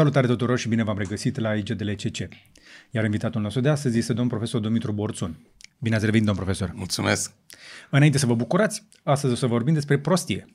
Salutare tuturor și bine v-am regăsit la IGDLCC. Iar invitatul nostru de astăzi este domnul profesor Dumitru Borțun. Bine ați revenit, domn profesor. Mulțumesc. Înainte să vă bucurați, astăzi o să vorbim despre prostie.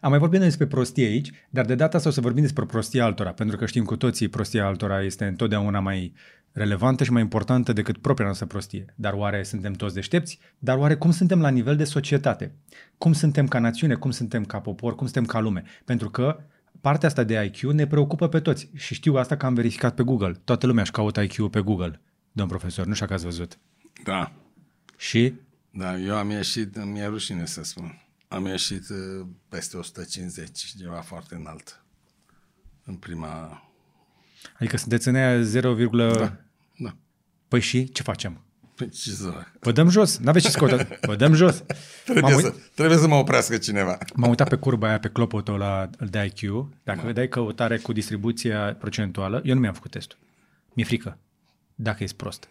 Am mai vorbit despre prostie aici, dar de data asta o să vorbim despre prostia altora, pentru că știm cu toții prostia altora este întotdeauna mai relevantă și mai importantă decât propria noastră prostie. Dar oare suntem toți deștepți? Dar oare cum suntem la nivel de societate? Cum suntem ca națiune? Cum suntem ca popor? Cum suntem ca lume? Pentru că partea asta de IQ ne preocupă pe toți și știu asta că am verificat pe Google. Toată lumea își caută IQ pe Google, domn profesor, nu știu că ați văzut. Da. Și? Da, eu am ieșit, mi-e rușine să spun, am ieșit uh, peste 150, ceva foarte înalt în prima... Adică sunteți în aia 0, Da, da. Păi și ce facem? Păi ce să fac? Vă dăm jos, n-aveți ce scoate. Vă dăm jos. Trebuie, M-am să, trebuie să mă oprească cineva. M-am uitat pe curba aia, pe clopotul ăla de IQ. Dacă da. dai căutare cu distribuția procentuală, eu nu mi-am făcut testul. Mi-e frică. Dacă ești prost.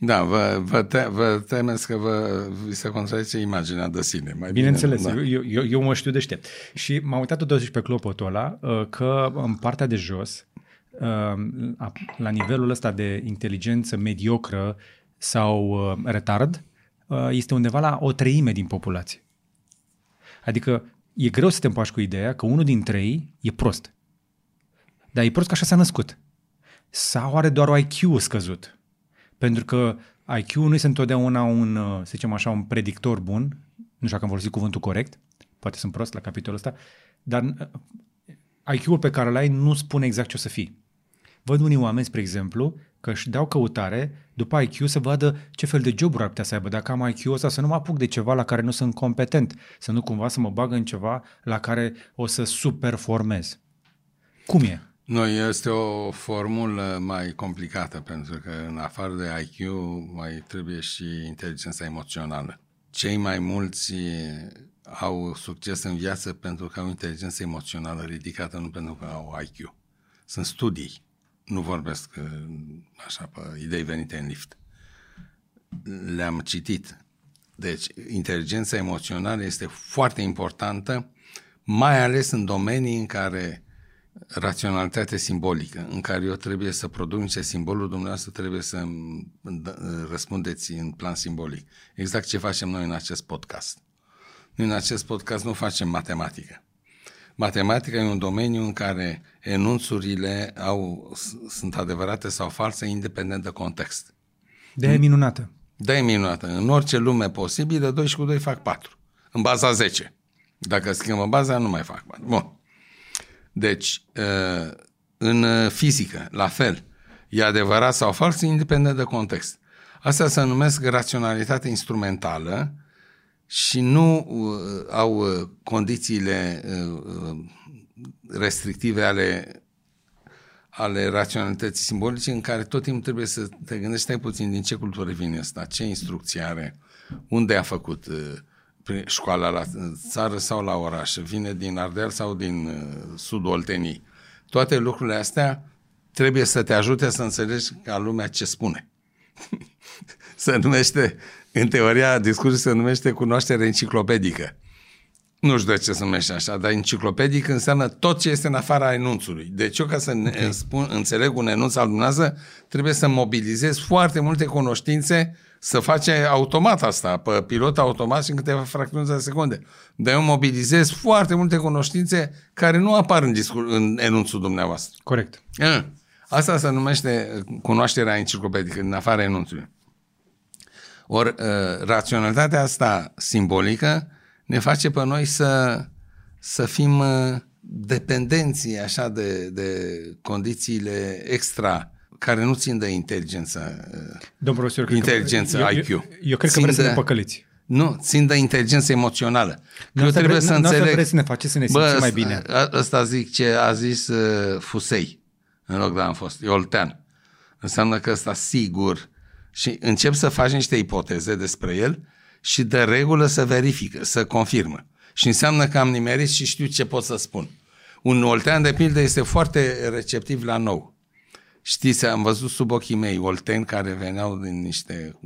Da, vă, vă, te, vă temeți că vă, vi se contrazice imaginea de sine. Mai Bineînțeles, bine, da. eu, eu, eu mă știu deștept. Și m-am uitat totuși pe clopotul ăla uh, că în partea de jos, uh, la nivelul ăsta de inteligență mediocră sau uh, retard, este undeva la o treime din populație. Adică e greu să te împaci cu ideea că unul dintre ei e prost. Dar e prost că așa s-a născut. Sau are doar o IQ scăzut. Pentru că IQ nu este întotdeauna un, să zicem așa, un predictor bun. Nu știu dacă am folosit cuvântul corect. Poate sunt prost la capitolul ăsta. Dar IQ-ul pe care îl ai nu spune exact ce o să fii. Văd unii oameni, spre exemplu, că își dau căutare după IQ să vadă ce fel de joburi ar putea să aibă. Dacă am IQ ăsta, să nu mă apuc de ceva la care nu sunt competent, să nu cumva să mă bag în ceva la care o să superformez. Cum e? Nu, este o formulă mai complicată, pentru că în afară de IQ mai trebuie și inteligența emoțională. Cei mai mulți au succes în viață pentru că au inteligență emoțională ridicată, nu pentru că au IQ. Sunt studii nu vorbesc uh, așa pe idei venite în lift. Le-am citit. Deci, inteligența emoțională este foarte importantă, mai ales în domenii în care raționalitate simbolică, în care eu trebuie să produc niște simboluri, dumneavoastră trebuie să răspundeți în plan simbolic. Exact ce facem noi în acest podcast. Noi în acest podcast nu facem matematică. Matematica e un domeniu în care enunțurile au, sunt adevărate sau false, independent de context. De e minunată. De e minunată. În orice lume posibilă, 2 și cu 2 fac 4. În baza 10. Dacă schimbă baza, nu mai fac 4. Bun. Deci, ă, în fizică, la fel, e adevărat sau fals, independent de context. Asta se numesc raționalitate instrumentală, și nu uh, au uh, condițiile uh, uh, restrictive ale ale raționalității simbolice în care tot timpul trebuie să te gândești, stai puțin, din ce cultură vine asta, ce instrucție are, unde a făcut uh, școala la țară sau la oraș, vine din Ardeal sau din uh, sudul Oltenii. Toate lucrurile astea trebuie să te ajute să înțelegi ca lumea ce spune. se numește în teoria discursului se numește cunoaștere enciclopedică. Nu știu de ce se numește așa, dar enciclopedic înseamnă tot ce este în afara enunțului. Deci eu ca să okay. spun, înțeleg un enunț al dumneavoastră, trebuie să mobilizez foarte multe cunoștințe să face automat asta, pe pilot automat și în câteva fracțiuni de secunde. Dar eu mobilizez foarte multe cunoștințe care nu apar în, discur- în enunțul dumneavoastră. Corect. Asta se numește cunoașterea enciclopedică, în afara enunțului. Ori uh, raționalitatea asta simbolică ne face pe noi să, să fim uh, dependenți așa de, de condițiile extra care nu țin de inteligență, uh, Domnul profesor, inteligență că, IQ. Eu, eu, eu cred că vreți să ne păcăliți. Nu, țin de inteligență emoțională. Nu eu trebuie vre, să înțeleg... vreți să ne faceți să ne simțim bă, mai bine. Ăsta zic ce a zis uh, Fusei, în loc de am fost, e Oltean. Înseamnă că ăsta sigur și încep să faci niște ipoteze despre el și de regulă să verifică, să confirmă. Și înseamnă că am nimerit și știu ce pot să spun. Un oltean, de pildă, este foarte receptiv la nou. Știți, am văzut sub ochii mei olteni care veneau din niște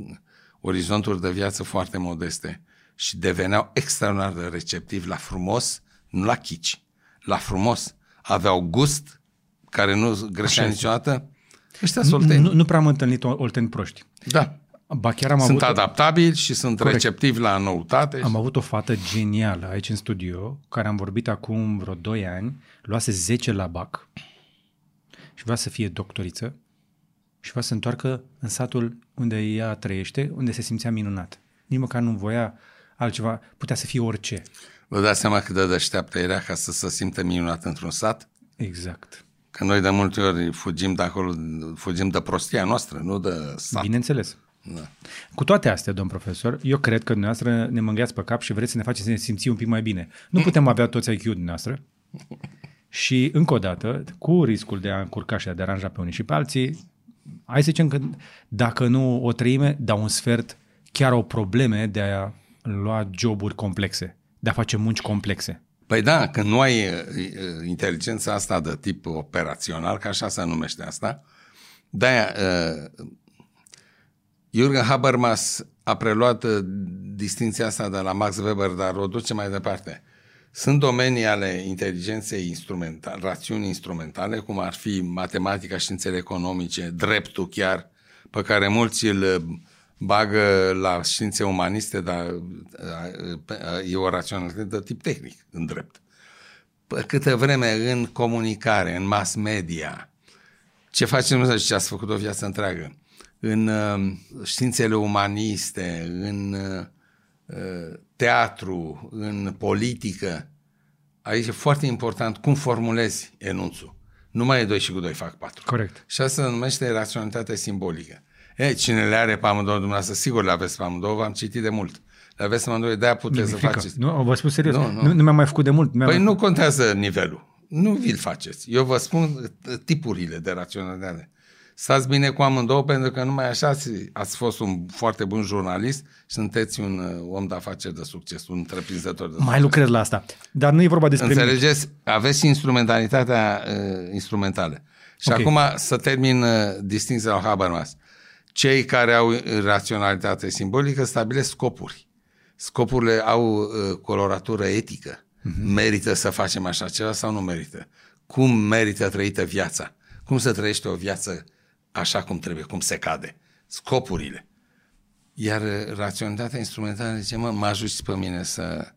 orizonturi de viață foarte modeste și deveneau extraordinar de receptivi la frumos, nu la chici, la frumos. Aveau gust care nu greșea Așa este. niciodată, ăștia sunt olteni. Nu, nu prea am întâlnit ol- olteni proști. Da. Ba chiar am Sunt avut, adaptabili și sunt Corect. receptivi la noutate. am avut o fată genială aici în studio, care am vorbit acum vreo 2 ani, luase 10 la BAC și vrea să fie doctoriță și vrea să se întoarcă în satul unde ea trăiește, unde se simțea minunat. Nici măcar nu voia altceva, putea să fie orice. Vă dați seama cât de deșteaptă era ca să se simtă minunat într-un sat? Exact. Că noi de multe ori fugim de acolo, fugim de prostia noastră, nu de sat. Bineînțeles. Da. Cu toate astea, domn profesor, eu cred că dumneavoastră ne mângheați pe cap și vreți să ne faceți să ne simțim un pic mai bine. Nu putem avea toți IQ dumneavoastră și, încă o dată, cu riscul de a încurca și de a deranja pe unii și pe alții, hai să zicem că dacă nu o treime, dar un sfert chiar au probleme de a lua joburi complexe, de a face munci complexe. Păi da, când nu ai uh, uh, inteligența asta de tip operațional, că așa se numește asta, de-aia uh, Jürgen Habermas a preluat uh, distinția asta de la Max Weber, dar o duce mai departe. Sunt domenii ale inteligenței instrumentale, rațiuni instrumentale, cum ar fi matematica, științele economice, dreptul chiar, pe care mulți îl uh, bagă la științe umaniste, dar uh, uh, e o raționalitate de tip tehnic în drept. Pe câtă vreme în comunicare, în mass media, ce facem nu ce ați făcut o viață întreagă, în uh, științele umaniste, în uh, teatru, în politică, aici e foarte important cum formulezi enunțul. Nu mai e 2 și cu 2 fac 4. Corect. Și asta se numește raționalitate simbolică. E, cine le are pe amândouă dumneavoastră, sigur le aveți pe amândouă, v-am citit de mult. Le aveți pe amândouă, de-aia puteți să frică. faceți. Nu, vă spun serios, Nu, nu, nu. nu. nu mi-am mai făcut de mult. Mi-am Păi nu contează nivelul. Nu vi-l faceți. Eu vă spun uh, tipurile de raționalitate. Stați bine cu amândouă pentru că numai așa ați, ați fost un foarte bun jurnalist și sunteți un uh, om de afaceri de succes, un întreprinzător de Mai succes. lucrez la asta. Dar nu e vorba despre mine. Înțelegeți? Aveți și instrumentalitatea uh, instrumentală. Și Ok. acum să termin uh, distinția la Habermas. Cei care au raționalitate simbolică stabilesc scopuri. Scopurile au uh, coloratură etică. Uh-huh. Merită să facem așa ceva sau nu merită? Cum merită trăită viața? Cum să trăiește o viață așa cum trebuie, cum se cade? Scopurile. Iar uh, raționalitatea instrumentală zice, mă, mă ajuți pe mine să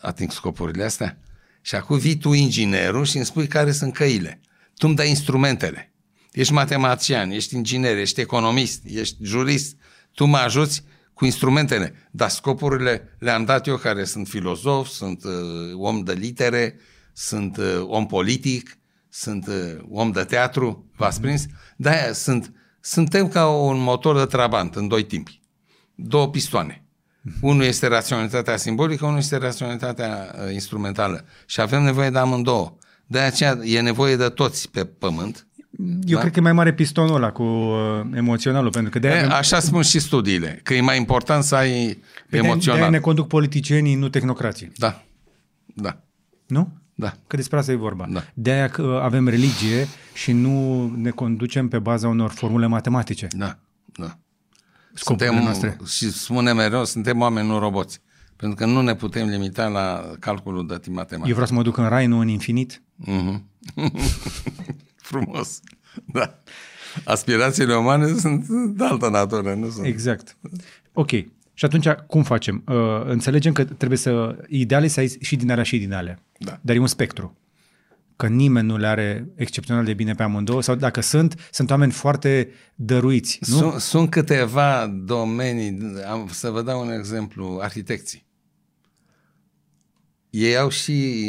ating scopurile astea? Și acum vii tu inginerul și îmi spui care sunt căile. Tu îmi dai instrumentele. Ești matematician, ești inginer, ești economist, ești jurist. Tu mă ajuți cu instrumentele, dar scopurile le-am dat eu care sunt filozof, sunt uh, om de litere, sunt uh, om politic, sunt uh, om de teatru, v-ați prins? De-aia sunt, suntem ca un motor de trabant în doi timpi. Două pistoane. Unul este raționalitatea simbolică, unul este raționalitatea uh, instrumentală. Și avem nevoie de amândouă. De aceea e nevoie de toți pe pământ. Eu Da? cred că e mai mare pistonul ăla cu uh, emoționalul, pentru că de E, aia, așa spun și studiile, că e mai important să ai de aia emoțional. ne conduc politicienii, nu tehnocrații. Da, da, Nu? da. Că despre asta e vorba. Da. De aia că avem religie și nu ne conducem pe baza unor formule matematice. Da, da. Scopurile Suntem, noastre. și spune mereu, suntem oameni, nu roboți. Pentru că nu ne putem limita la calculul de timp matematic. Eu vreau să mă duc în rai, nu în infinit. Mhm. Frumos. Da. Aspirațiile umane sunt de altă natură, nu sunt. Exact. Ok. Și atunci, cum facem? Uh, înțelegem că trebuie să... Ideal e să ai și din alea și din alea. Da. Dar e un spectru. Că nimeni nu le are excepțional de bine pe amândouă sau dacă sunt, sunt oameni foarte dăruiți. Nu? Sunt, sunt câteva domenii, am, să vă dau un exemplu, arhitecții. Ei au și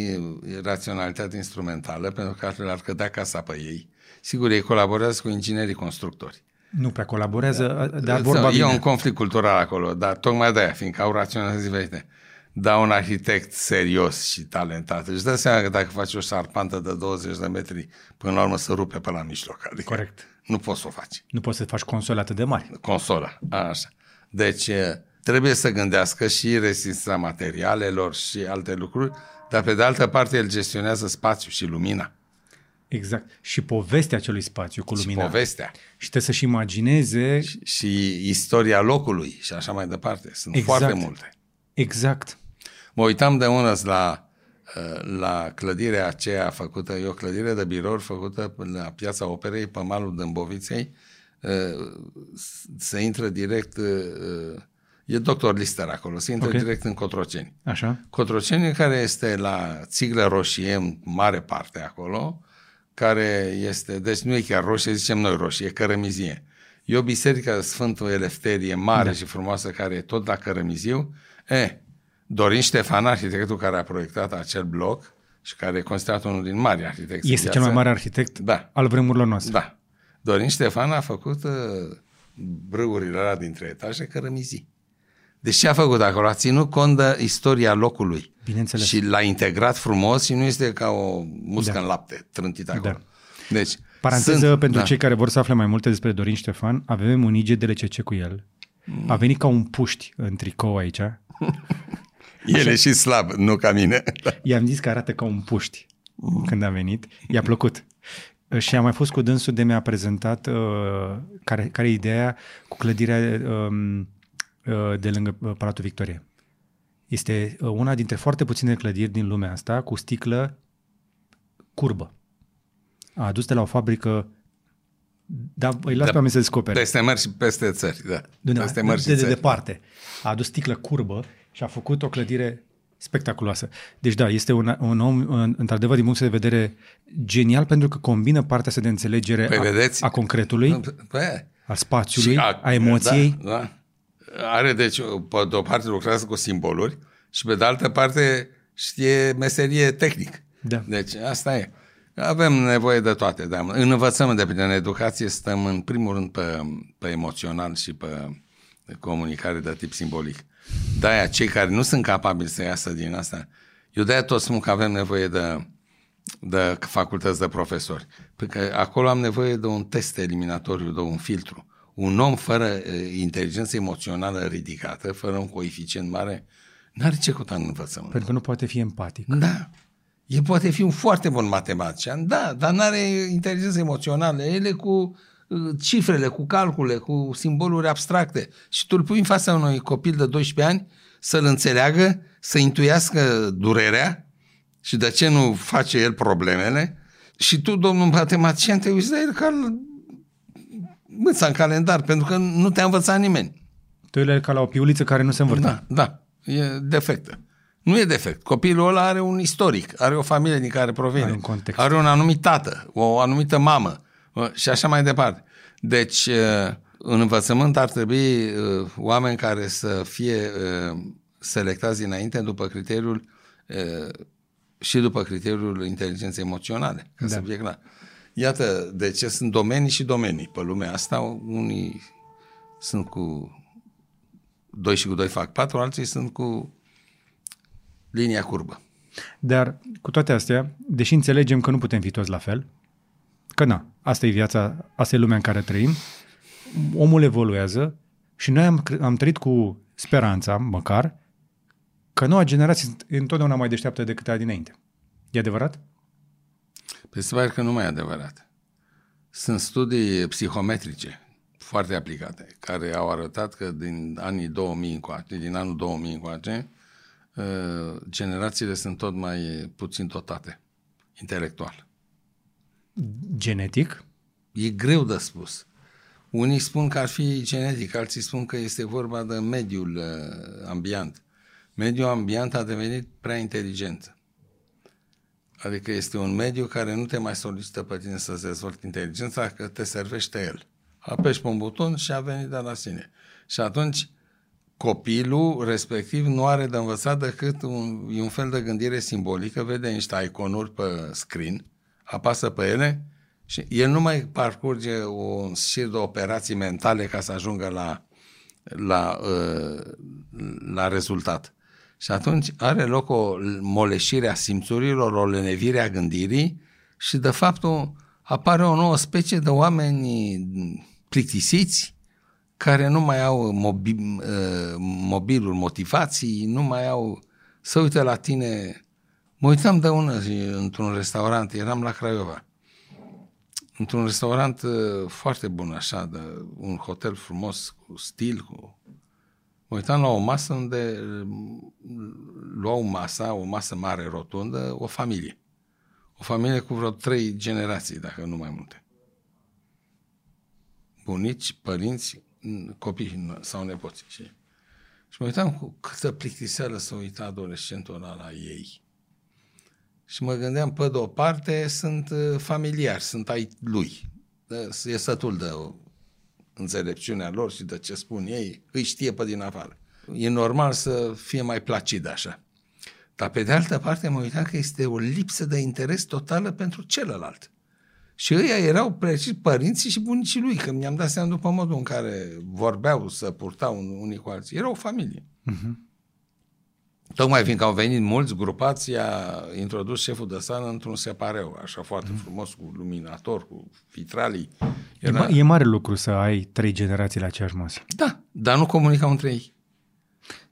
raționalitate instrumentală, pentru că altfel ar cădea casa pe ei. Sigur, ei colaborează cu inginerii constructori. Nu prea colaborează, dar vorba e bine. un conflict cultural acolo, dar tocmai de aia, fiindcă au raționalitate diferite. Dar un arhitect serios și talentat își dă seama că dacă faci o șarpantă de 20 de metri, până la urmă se rupe pe la mijloc. Adică Corect. Nu poți să o faci. Nu poți să faci console atât de mari. Consola, așa. Deci e, trebuie să gândească și rezistența materialelor și alte lucruri, dar pe de altă parte el gestionează spațiul și lumina Exact. Și povestea acelui spațiu cu lumina. și povestea Și trebuie să-și imagineze și istoria locului și așa mai departe. Sunt Exact. foarte multe. exact. Mă uitam de unăs la uh, la clădirea aceea făcută, e o clădire de birouri făcută la Piața Operei, pe malul Dâmboviței, uh, se intră direct, uh, e doctor Lister acolo, se intră Ok. okay. direct în Cotroceni. Așa? Cotroceni care este la țiglă roșie în mare parte acolo, care este, deci nu e chiar roșie, zicem noi roșie, e cărămizie. E o biserică Sfântul Elefterie mare da. și frumoasă care e tot la cărămiziu. E, Dorin Ștefan, arhitectul care a proiectat acel bloc și care e considerat unul din mari arhitecți. Este în cel mai viață. mare arhitect Da. al vremurilor noastre. Da. Dorin Ștefan a făcut uh, brâurile alea dintre etaje cărămizii. Deci ce a făcut acolo? A ținut cont de istoria locului. Bineînțeles. Și l-a integrat frumos și nu este ca o muscă Da. în lapte trântită acolo. Da. Deci, Paranteză sunt- pentru da. cei care vor să afle mai multe despre Dorin Ștefan, avem un IGDLCC cu el. A venit ca un puști în tricou aici. El e și slab, nu ca mine. I-am zis că arată ca un puști când a venit. I-a plăcut. Și am mai fost cu dânsul de mi-a prezentat uh, care, care e ideea cu clădirea um, uh, de lângă uh, Palatul Victorie. Este uh, una dintre foarte puține clădiri din lumea asta cu sticlă curbă. A adus de la o fabrică da, îi las Da. pe oameni să descopere. Peste mări și peste țări, da. De, peste de, mări și de, de țări. departe. A adus sticlă curbă și a făcut o clădire spectaculoasă. Deci da, este un, un om, în- într-adevăr, din punct de vedere genial, pentru că combină partea asta de înțelegere Păi a, vedeți? a concretului, Păi, a spațiului, a, a emoției. Da, da. Are, deci, pe de o parte lucrează cu simboluri și pe de altă parte știe meserie tehnic. Da. Deci asta e. Avem nevoie de toate. Da. În învățământ, de pildă, în educație, stăm în primul rând pe, pe emoțional și pe comunicare de tip simbolic. De-aia, cei care nu sunt capabili să iasă din asta, eu de-aia tot spun că avem nevoie de, de facultăți de profesori. Pentru că acolo am nevoie de un test eliminatoriu, de un filtru. Un om fără eh, inteligență emoțională ridicată, fără un coeficient mare, n-are ce căuta în învățământ. Pentru că nu poate fi empatic. Da. El poate fi un foarte bun matematician, da, dar nu are inteligență emoțională. El e cu uh, cifrele, cu calcule, cu simboluri abstracte. Și tu îl pui în fața unui copil de 12 ani să-l înțeleagă, să intuiască durerea și de ce nu face el problemele. Și tu, domnul matematician, te uiți la el ca l- mâța în calendar, pentru că nu te-a învățat nimeni. Tu e ca la o piuliță care nu se învârte. Da, da, e defectă. Nu e defect. Copilul ăla are un istoric, are o familie din care provine, Are un context. are un anumit tată, o anumită mamă uh, și așa mai departe. Deci, uh, în învățământ ar trebui uh, oameni care să fie uh, selectați dinainte după criteriul uh, și după criteriul inteligenței emoționale, ca Da. să fie clar. Iată de ce sunt domenii și domenii pe lumea asta. Unii sunt cu 2 și cu 2 fac 4, alții sunt cu linia curbă. Dar cu toate astea, deși înțelegem că nu putem fi toți la fel, că na, asta e viața, asta e lumea în care trăim, omul evoluează și noi am, cre- am trăit cu speranța, măcar, că noua generație e întotdeauna mai deșteaptă decât aia dinainte. E adevărat? Păi se pare că nu mai e adevărat. Sunt studii psihometrice foarte aplicate, care au arătat că din anii 2000 încoace, din anul 2000 încoace, uh, generațiile sunt tot mai puțin dotate intelectual. Genetic? E greu de spus. Unii spun că ar fi genetic, alții spun că este vorba de mediul uh, ambient. Mediul ambient a devenit prea inteligent. Adică este un mediu care nu te mai solicită pe tine să-ți dezvolți inteligența, că te servește el. Apeși pe un buton și a venit de la sine. Și atunci copilul respectiv nu are de învățat decât un, e un fel de gândire simbolică, vede niște iconuri pe screen, apasă pe ele și el nu mai parcurge un șir de operații mentale ca să ajungă la, la, uh, la rezultat. Și atunci are loc o moleșire a simțurilor, o lenevire a gândirii și de fapt o, apare o nouă specie de oameni plictisiți care nu mai au mobi, uh, mobilul motivații, nu mai au... Să uite la tine... Mă uitam de una zi într-un restaurant, eram la Craiova, într-un restaurant uh, foarte bun, așa, de un hotel frumos, cu stil, cu... Mă uitam la o masă unde uh, luau masa, o masă mare rotundă, o familie. O familie cu vreo trei generații, dacă nu mai multe. Bunici, părinți, copii sau nepoți. Și, și mă uitam cu câtă plictiseală să uita adolescentul ăla la ei. Și mă gândeam, pe de o parte, sunt uh, familiari, sunt ai lui. E sătul de înțelepciunea lor și de ce spun ei, îi știe pe din afară. E normal să fie mai placid așa. Dar pe de altă parte mă uitam că este o lipsă de interes totală pentru celălalt. Și ăia erau precis părinții și bunicii lui, că mi-am dat seama după modul în care vorbeau, să purtau unii cu alții. Era o familie. Uh-huh. Tocmai fiindcă au venit mulți grupați, a introdus șeful de sală într-un separeu, așa foarte uh-huh. frumos, cu luminator, cu vitralii. Era... E, e mare lucru să ai trei generații la aceeași masă. Da, dar nu comunicau între ei.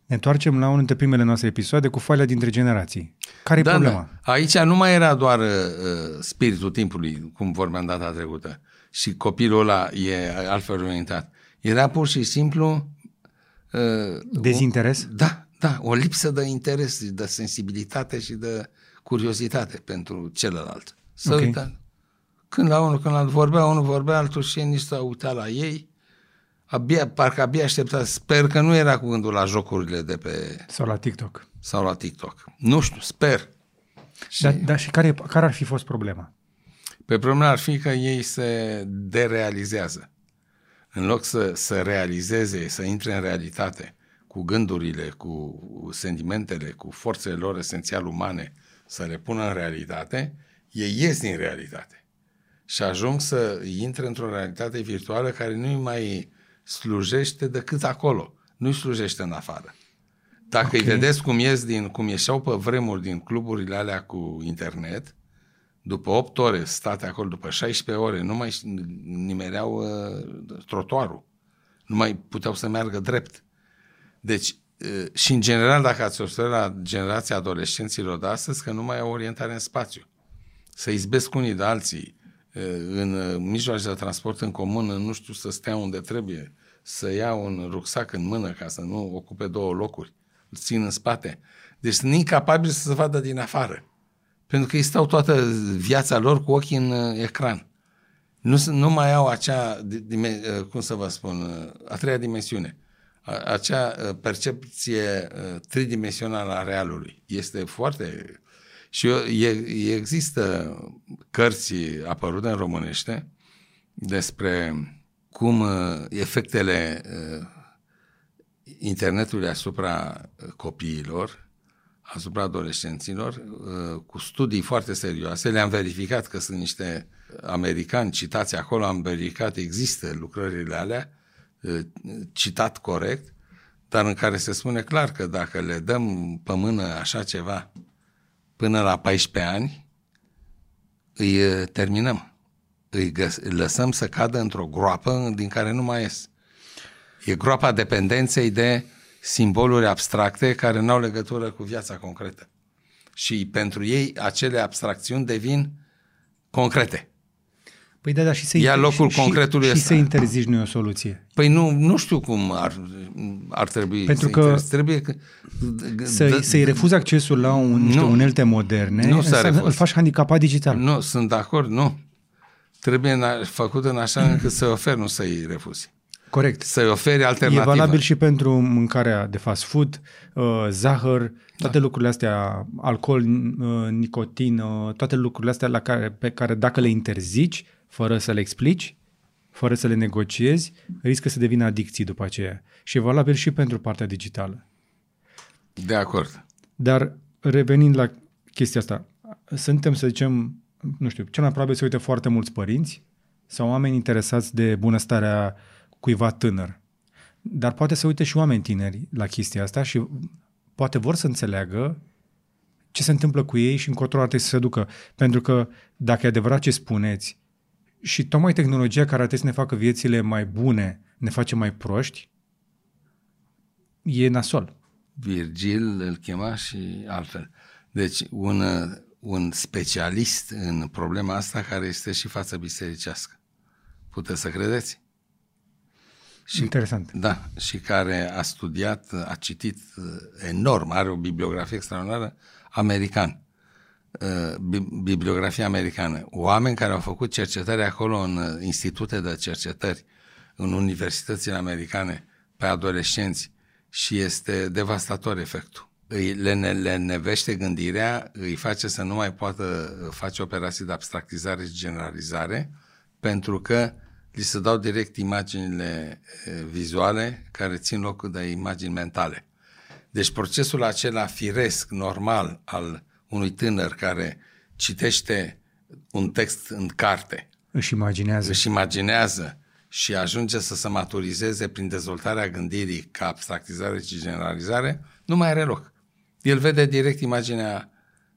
Ne întoarcem la unul dintre primele noastre episoade cu foaia dintre generații. Care e da, problema? Da. Aici nu mai era doar uh, spiritul timpului, cum vorbeam data trecută, și copilul ăla e altfel orientat. Era pur și simplu... Uh, Dezinteres? O, da, da, o lipsă de interes, de sensibilitate și de curiozitate pentru celălalt. Să okay. uita. Când la unul, când la vorbea unul, vorbea altul și nici să uita la ei abia, parcă abia aștepta, sper că nu era cu gândul la jocurile de pe... Sau la TikTok. Sau la TikTok. Nu știu, sper. Și... Dar, dar și care, care ar fi fost problema? Pe problema ar fi că ei se derealizează. În loc să, să realizeze, să intre în realitate cu gândurile, cu sentimentele, cu forțele lor esențial umane, să le pună în realitate, ei ies din realitate. Și ajung să intre într-o realitate virtuală care nu-i mai slujește decât acolo. Nu slujește în afară. Dacă okay. îi vedeți cum ies din, cum ieșeau pe vremuri din cluburile alea cu internet, după 8 ore state acolo, după 16 ore, nu mai nimereau uh, trotuarul. Nu mai puteau să meargă drept. Deci, uh, și în general, dacă ați observat la generația adolescenților de astăzi, că nu mai au orientare în spațiu. Să izbesc unii de alții, în mijloace de transport în comun, nu știu să stea unde trebuie, să ia un rucsac în mână ca să nu ocupe două locuri, îl țin în spate. Deci sunt incapabili să se vadă din afară. Pentru că ei stau toată viața lor cu ochii în ecran. Nu, nu mai au acea, cum să vă spun, a treia dimensiune, acea percepție tridimensională a realului. Este foarte și eu, e, există cărți apărute în românește despre cum uh, efectele uh, internetului asupra uh, copiilor, asupra adolescenților, cu studii foarte serioase. Le-am verificat că sunt niște americani citați acolo, am verificat, există lucrările alea, citat corect, dar în care se spune clar că dacă le dăm pe mână așa ceva până la 14 ani, îi uh, terminăm. Îi găs- lăsăm să cadă într-o groapă din care nu mai ies. E groapa dependenței de simboluri abstracte care nu au legătură cu viața concretă. Și pentru ei acele abstracțiuni devin concrete. Păi da, da, și să, Ia locul și, concretului și, și să interzici nu e o soluție. Păi nu, nu știu cum ar, ar trebui Pentru să că Trebuie că... Să, să-i refuzi accesul la un, niște nu, unelte moderne, nu să îl faci handicapat digital. Nu, sunt de acord, nu. Trebuie făcut în așa încât să-i oferi, nu să-i refuzi. Corect. Să-i oferi alternativă. E valabil și pentru mâncarea de fast food, uh, zahăr, toate da. lucrurile astea, alcool, uh, nicotină, toate lucrurile astea la care, pe care dacă le interzici, fără să le explici, fără să le negociezi, riscă să devină adicții după aceea. Și e valabil și pentru partea digitală. De acord. Dar revenind la chestia asta, suntem, să zicem, nu știu, cel mai probabil se uită foarte mulți părinți sau oameni interesați de bunăstarea cuiva tânăr. Dar poate să uite și oameni tineri la chestia asta și poate vor să înțeleagă ce se întâmplă cu ei și încotro ar trebui să se ducă. Pentru că dacă e adevărat ce spuneți, și tocmai tehnologia care ar trebui să ne facă viețile mai bune, ne face mai proști, e nasol. Virgil îl chema și altfel. Deci un, un specialist în problema asta care este și față bisericească. Puteți să credeți? Și, Interesant. Da, și care a studiat, a citit uh, enorm, are o bibliografie extraordinară, american. Uh, bibliografie americană. Oameni care au făcut cercetări acolo în uh, institute de cercetări, în universitățile americane, pe adolescenți și este devastator efectul. Îi, le, le nevește gândirea, îi face să nu mai poată face operații de abstractizare și generalizare, pentru că li se dau direct imaginile vizuale care țin locul de imagini mentale. Deci procesul acela firesc, normal, al unui tânăr care citește un text în carte, își imaginează, își imaginează și ajunge să se maturizeze prin dezvoltarea gândirii ca abstractizare și generalizare, nu mai are loc. El vede direct imaginea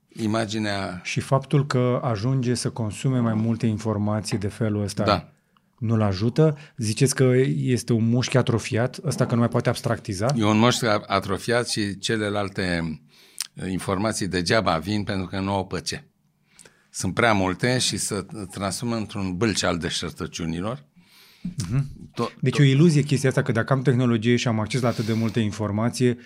imaginea... Și faptul că ajunge să consume mai multe informații de felul ăsta da. nu-l ajută? Ziceți că este un mușchi atrofiat, ăsta că nu mai poate abstractiza? E un mușchi atrofiat și celelalte informații degeaba vin pentru că nu au pe ce. Sunt prea multe și se transformă într-un bâlci al deșertăciunilor. Uh-huh. To- deci o iluzie chestia asta că dacă am tehnologie și am acces la atât de multe informație,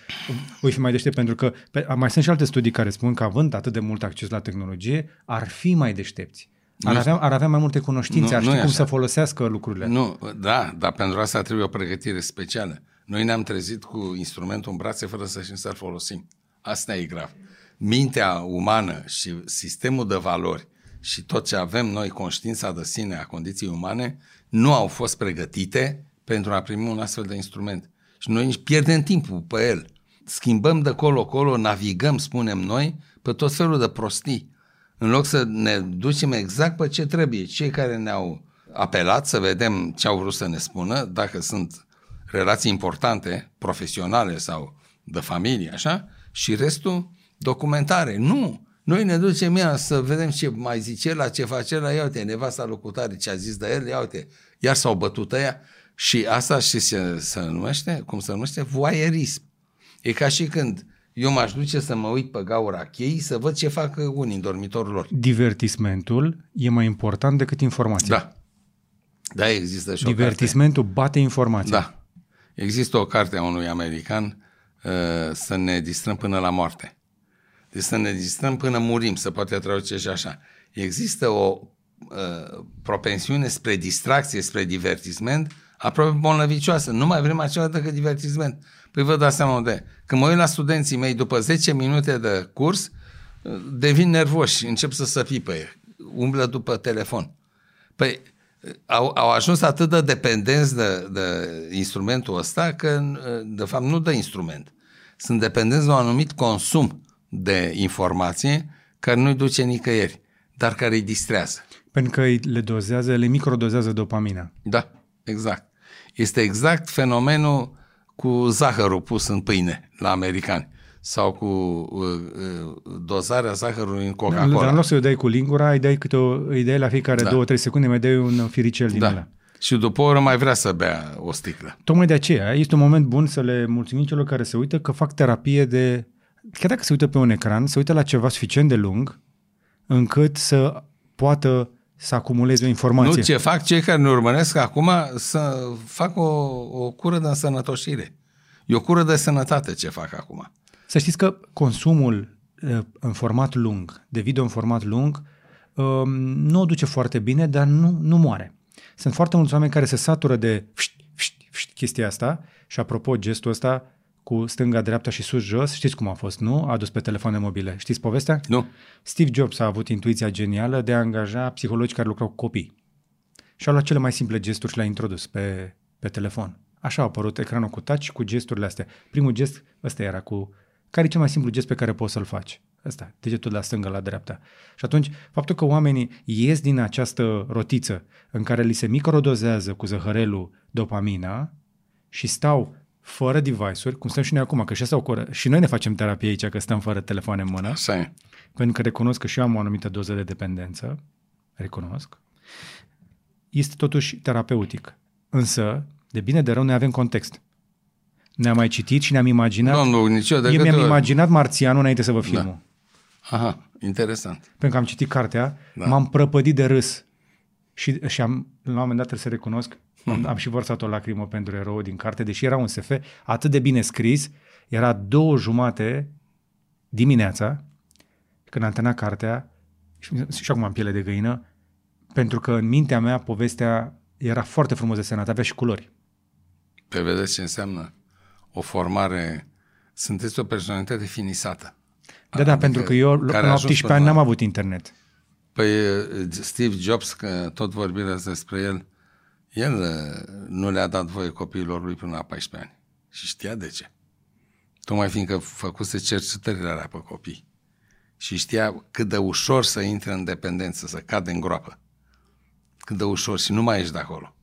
voi fi mai deștept pentru că pe, mai sunt și alte studii care spun că având atât de mult acces la tehnologie, ar fi mai deștepți. Ar avea, ar avea mai multe cunoștințe, nu, ar ști cum așa. să folosească lucrurile. Nu, da, dar pentru asta trebuie o pregătire specială. Noi ne-am trezit cu instrumentul în brațe fără să știm să-l folosim. Asta e grav. Mintea umană și sistemul de valori și tot ce avem noi, conștiința de sine a condiției umane, nu au fost pregătite pentru a primi un astfel de instrument. Și noi pierdem timpul pe el. Schimbăm de colo-colo, navigăm, spunem noi, pe tot felul de prostii. În loc să ne ducem exact pe ce trebuie. Cei care ne-au apelat să vedem ce au vrut să ne spună, dacă sunt relații importante, profesionale sau de familie, așa, și restul documentare. Nu! Noi ne ducem ea să vedem ce mai zice la ce face la ia uite, nevasta locutare, ce a zis de el, ia uite, iar s-au bătut ăia și asta și se, se numește, cum se numește, voyeurism. E ca și când eu m-aș duce să mă uit pe gaura chei să văd ce fac unii în dormitorul lor. Divertismentul e mai important decât informația. Da. Da, există și Divertismentul bate informația. Da. Există o carte a unui american Uh, să ne distrăm până la moarte. Deci să ne distrăm până murim, să poate traduce și așa. Există o uh, propensiune spre distracție, spre divertisment, aproape bolnăvicioasă. Nu mai vrem acela decât divertisment. Păi vă dați seama de. Când mă uit la studenții mei, după 10 minute de curs, uh, devin nervoși, încep să săpi pe ei, umblă după telefon. Păi au, au ajuns atât de dependenți de, de instrumentul ăsta că, de fapt, nu de instrument. Sunt dependenți de un anumit consum de informație care nu-i duce nicăieri, dar care îi distrează. Pentru că le dozează, le microdozează dopamina. Da, exact. Este exact fenomenul cu zahărul pus în pâine la americani sau cu uh, uh, dozarea zahărului în Coca-Cola. Dar nu să o dai cu lingura, îi dai, câte o, îi dai la fiecare da. 2-3 secunde, mai dai un firicel din da. ăla. Și după o oră mai vrea să bea o sticlă. Tocmai de aceea, este un moment bun să le mulțumim celor care se uită că fac terapie de... Chiar dacă se uită pe un ecran, se uită la ceva suficient de lung încât să poată să acumuleze o informație. Nu, ce fac cei care ne urmăresc acum să fac o, o cură de însănătoșire. E o cură de sănătate ce fac acum. Să știți că consumul uh, în format lung, de video în format lung, um, nu o duce foarte bine, dar nu, nu moare. Sunt foarte mulți oameni care se satură de fșt, fșt, fșt, chestia asta și apropo gestul ăsta cu stânga, dreapta și sus, jos, știți cum a fost, nu? A adus pe telefoane mobile. Știți povestea? Nu. Steve Jobs a avut intuiția genială de a angaja psihologi care lucrau cu copii. Și au luat cele mai simple gesturi și le-a introdus pe, pe telefon. Așa a apărut ecranul cu touch cu gesturile astea. Primul gest ăsta era cu care e cel mai simplu gest pe care poți să-l faci? Asta, degetul de la stânga la dreapta. Și atunci, faptul că oamenii ies din această rotiță în care li se microdozează cu zăhărelul dopamina și stau fără device-uri, cum stăm și noi acum, că și, stau cu, și noi ne facem terapie aici, că stăm fără telefoane în mână. Așa e. Pentru că recunosc că și eu am o anumită doză de dependență, recunosc, este totuși terapeutic. Însă, de bine de rău, noi avem context. Ne-am mai citit și ne-am imaginat. Domnul, nicio de Eu mi-am ori. imaginat Marțianul înainte să vă filmul. Da. Aha, interesant. Pentru că am citit cartea, da. m-am prăpădit de râs. Și, și am, la un moment dat trebuie să recunosc, am, am și vărsat o lacrimă pentru erou din carte, deși era un SF atât de bine scris, era două jumate dimineața, când am terminat cartea, și, și acum am piele de găină, pentru că în mintea mea povestea era foarte frumos desenată, avea și culori. Pe vedeți ce înseamnă o formare, sunteți o personalitate finisată. Da, da, Adică pentru că eu care a în ajuns 18 până ani la- n-am avut internet. Păi Steve Jobs, că tot vorbirea despre el, el uh, nu le-a dat voie copiilor lui până la 14 ani. Și știa de ce. Tocmai fiindcă făcuse cercetările alea pe copii. Și știa cât de ușor să intre în dependență, să cadă în groapă. Cât de ușor și nu mai ești de acolo.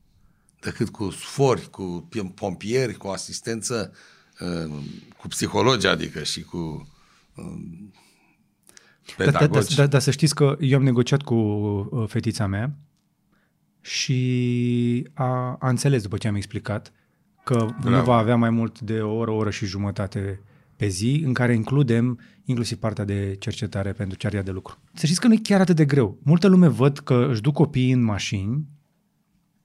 Decât cu sfori, cu pompieri, cu asistență, uh, cu psihologi, adică și cu uh, Dar da, da, pedagogi. da, da, să știți că eu am negociat cu uh, fetița mea și a, a înțeles după ce am explicat că Bravo. nu Bravo. va avea mai mult de o oră, o oră și jumătate pe zi, în care includem inclusiv partea de cercetare pentru ce area de lucru. Să știți că nu e chiar atât de greu. Multă lume văd că își duc copiii în mașini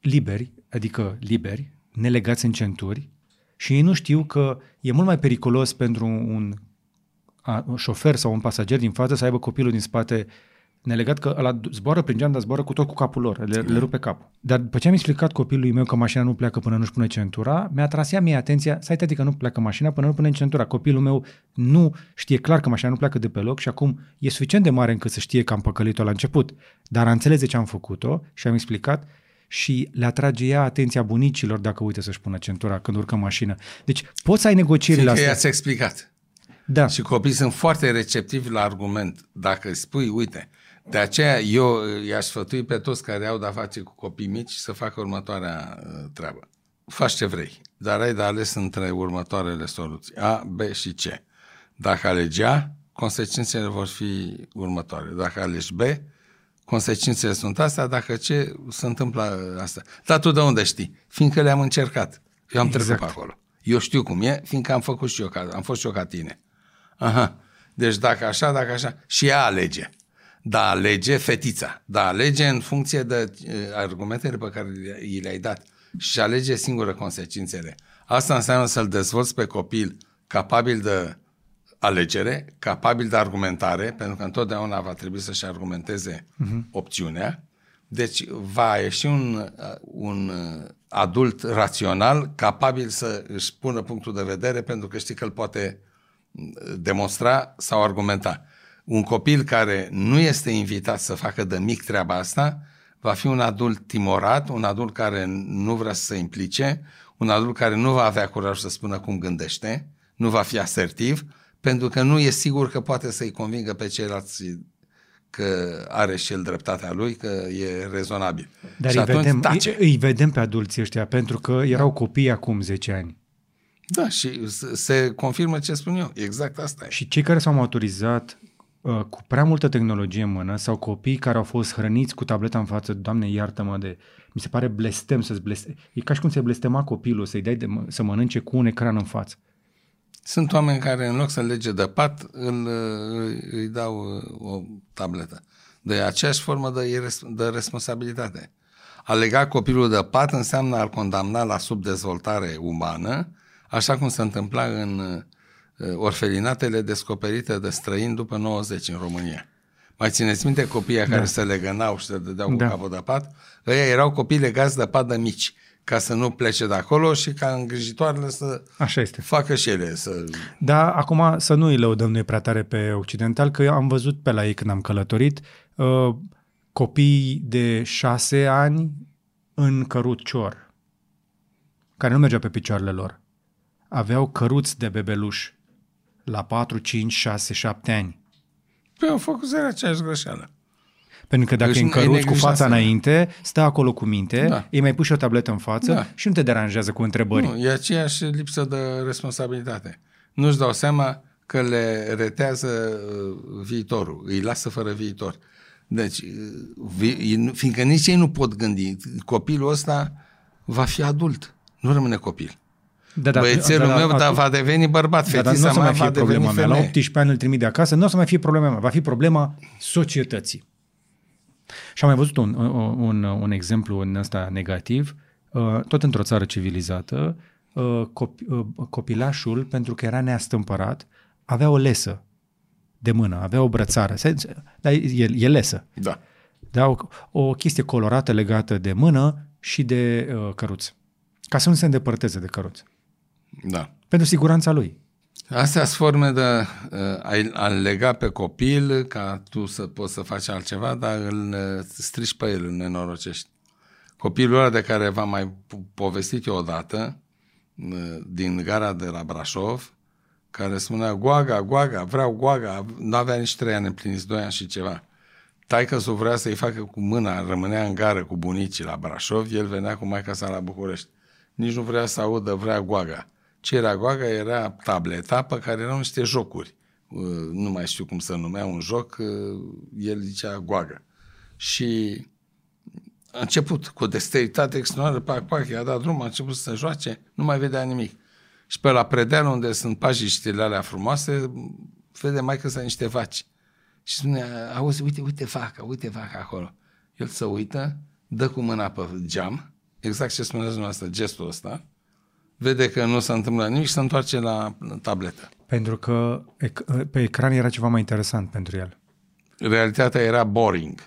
liberi, adică liberi, nelegați în centuri și ei nu știu că e mult mai periculos pentru un a, un șofer sau un pasager din față să aibă copilul din spate nelegat că ăla zboară prin geam, dar zboară cu tot cu capul lor, le, le rupe capul. Dar după ce am explicat copilului meu că mașina nu pleacă până nu-și pune centura, mi-a tras ea mie atenția, stai tati că nu pleacă mașina până nu pune centura. Copilul meu nu știe clar că mașina nu pleacă de pe loc și acum e suficient de mare încât să știe că am păcălit-o la început. Dar a înțeles de ce am făcut-o și am explicat și le atrage ea atenția bunicilor dacă uite să-și pună centura când urcă în mașină. Deci poți să ai negocierile Fiindcă astea. i-ați explicat. Da. Și copiii sunt foarte receptivi la argument. Dacă îi spui, uite, de aceea eu i-aș sfătui pe toți care au de-a face cu copii mici să facă următoarea uh, treabă. Faci ce vrei, dar ai de ales între următoarele soluții, A, B și C. Dacă alegi A, consecințele vor fi următoare. Dacă alegi B, consecințele sunt astea, dacă ce se întâmplă asta. Dar tu de unde știi? Fiindcă le-am încercat. Eu am exact. trecut pe acolo. Eu știu cum e, fiindcă am făcut și eu, ca, am fost și eu ca tine. Aha. Deci dacă așa, dacă așa, și ea alege. Da, alege fetița. Da, alege în funcție de uh, argumentele pe care le- i le-ai dat. Și alege singură consecințele. Asta înseamnă să-l dezvolți pe copil capabil de alegere, capabil de argumentare, pentru că întotdeauna va trebui să-și argumenteze uh-huh. opțiunea. Deci va ieși un, un adult rațional capabil să își pună punctul de vedere pentru că știi că îl poate demonstra sau argumenta. Un copil care nu este invitat să facă de mic treaba asta va fi un adult timorat, un adult care nu vrea să se implice, un adult care nu va avea curaj să spună cum gândește, nu va fi asertiv, pentru că nu e sigur că poate să-i convingă pe ceilalți că are și el dreptatea lui, că e rezonabil. Dar și îi atunci vedem, tace. îi, îi vedem pe adulții ăștia, pentru că erau copii acum 10 ani. Da, și se- se confirmă ce spun eu. Exact asta e. Și cei care s-au maturizat uh, cu prea multă tehnologie în mână sau copii care au fost hrăniți cu tableta în față, Doamne iartă-mă de... Mi se pare blestem să-ți bleste... E ca și cum ți-ai blestema copilul, să-i dai de, mă- să mănânce cu un ecran în față. Sunt oameni care în loc să lege de pat, îl, îi, îi dau uh, o tabletă. De aceeași formă de, ires- de responsabilitate. A lega copilul de pat înseamnă a-l condamna la subdezvoltare umană, așa cum se întâmpla în uh, orfelinatele descoperite de străini după 90 în România. Mai țineți minte copiii da. care se legănau și se dădeau cu Da. capul de pat? Ăia erau copii legați de pat de mici, ca să nu plece de acolo și ca îngrijitoarele să Așa este. facă și ele să Da, acum să nu îi lăudăm noi prea tare pe occidental, că eu am văzut pe la ei când am călătorit uh, copii de șase ani în cărucior, care nu mergeau pe picioarele lor. Aveau căruți de bebeluș la 4, 5, 6, 7 ani. Păi au făcut zero aceeași greșeală. Pentru că dacă Deci e în e căruț cu neglijați, fața da. înainte, stă acolo cu minte, Da. îi mai pui și o tabletă în față Da. și nu te deranjează cu întrebări. Nu, e aceeași lipsă de responsabilitate. Nu-și dau seama că le retează uh, viitorul, îi lasă fără viitor. Deci, uh, vi- fiindcă nici ei nu pot gândi, copilul ăsta va fi adult, nu rămâne copil. Da, da, Băiețelul meu dar va deveni bărbat, Da, dar nu fetița o să mea mai va fie deveni problema mea. La femeie. 18 ani îl trimit de acasă, nu o să mai fie problema mea, va fi problema societății. Și am mai văzut un, un, un exemplu în ăsta negativ, uh, tot într-o țară civilizată, uh, copi, uh, copilașul, pentru că era neastâmpărat, avea o lesă de mână, avea o brățară, dar e, e lesă. Da. Da, o, o chestie colorată legată de mână și de uh, căruț. Ca să nu se îndepărteze de căruț. Da. Pentru siguranța lui. Astea sunt forme de uh, a lega pe copil ca tu să poți să faci altceva, dar îl uh, strici pe el, îl nenorocești. Copilul ăla de care v-am mai povestit eu odată, uh, din gara de la Brașov, care spunea, Goaga, Goaga, vreau Goaga, nu avea nici trei ani împliniți, doi ani și ceva. Taică să vrea să-i facă cu mâna, rămânea în gară cu bunicii la Brașov, el venea cu maica sa la București. Nici nu vrea să audă, vrea Goaga. Ce era Goaga? Era tableta pe care erau niște jocuri. Uh, nu mai știu cum să numea un joc, uh, el zicea Goaga. Și a început cu o dexteritate extraordinară, pac, pac, i-a dat drum, a început să joace, nu mai vedea nimic. Și pe la predeal unde sunt pajiștile alea frumoase, vede mai că sunt niște vaci. Și spune, auzi, uite, uite vaca, uite vaca acolo. El se uită, dă cu mâna pe geam, exact ce spuneți dumneavoastră, gestul ăsta, vede că nu se întâmplă nimic și se întoarce la tabletă. Pentru că pe ecran era ceva mai interesant pentru el. Realitatea era boring.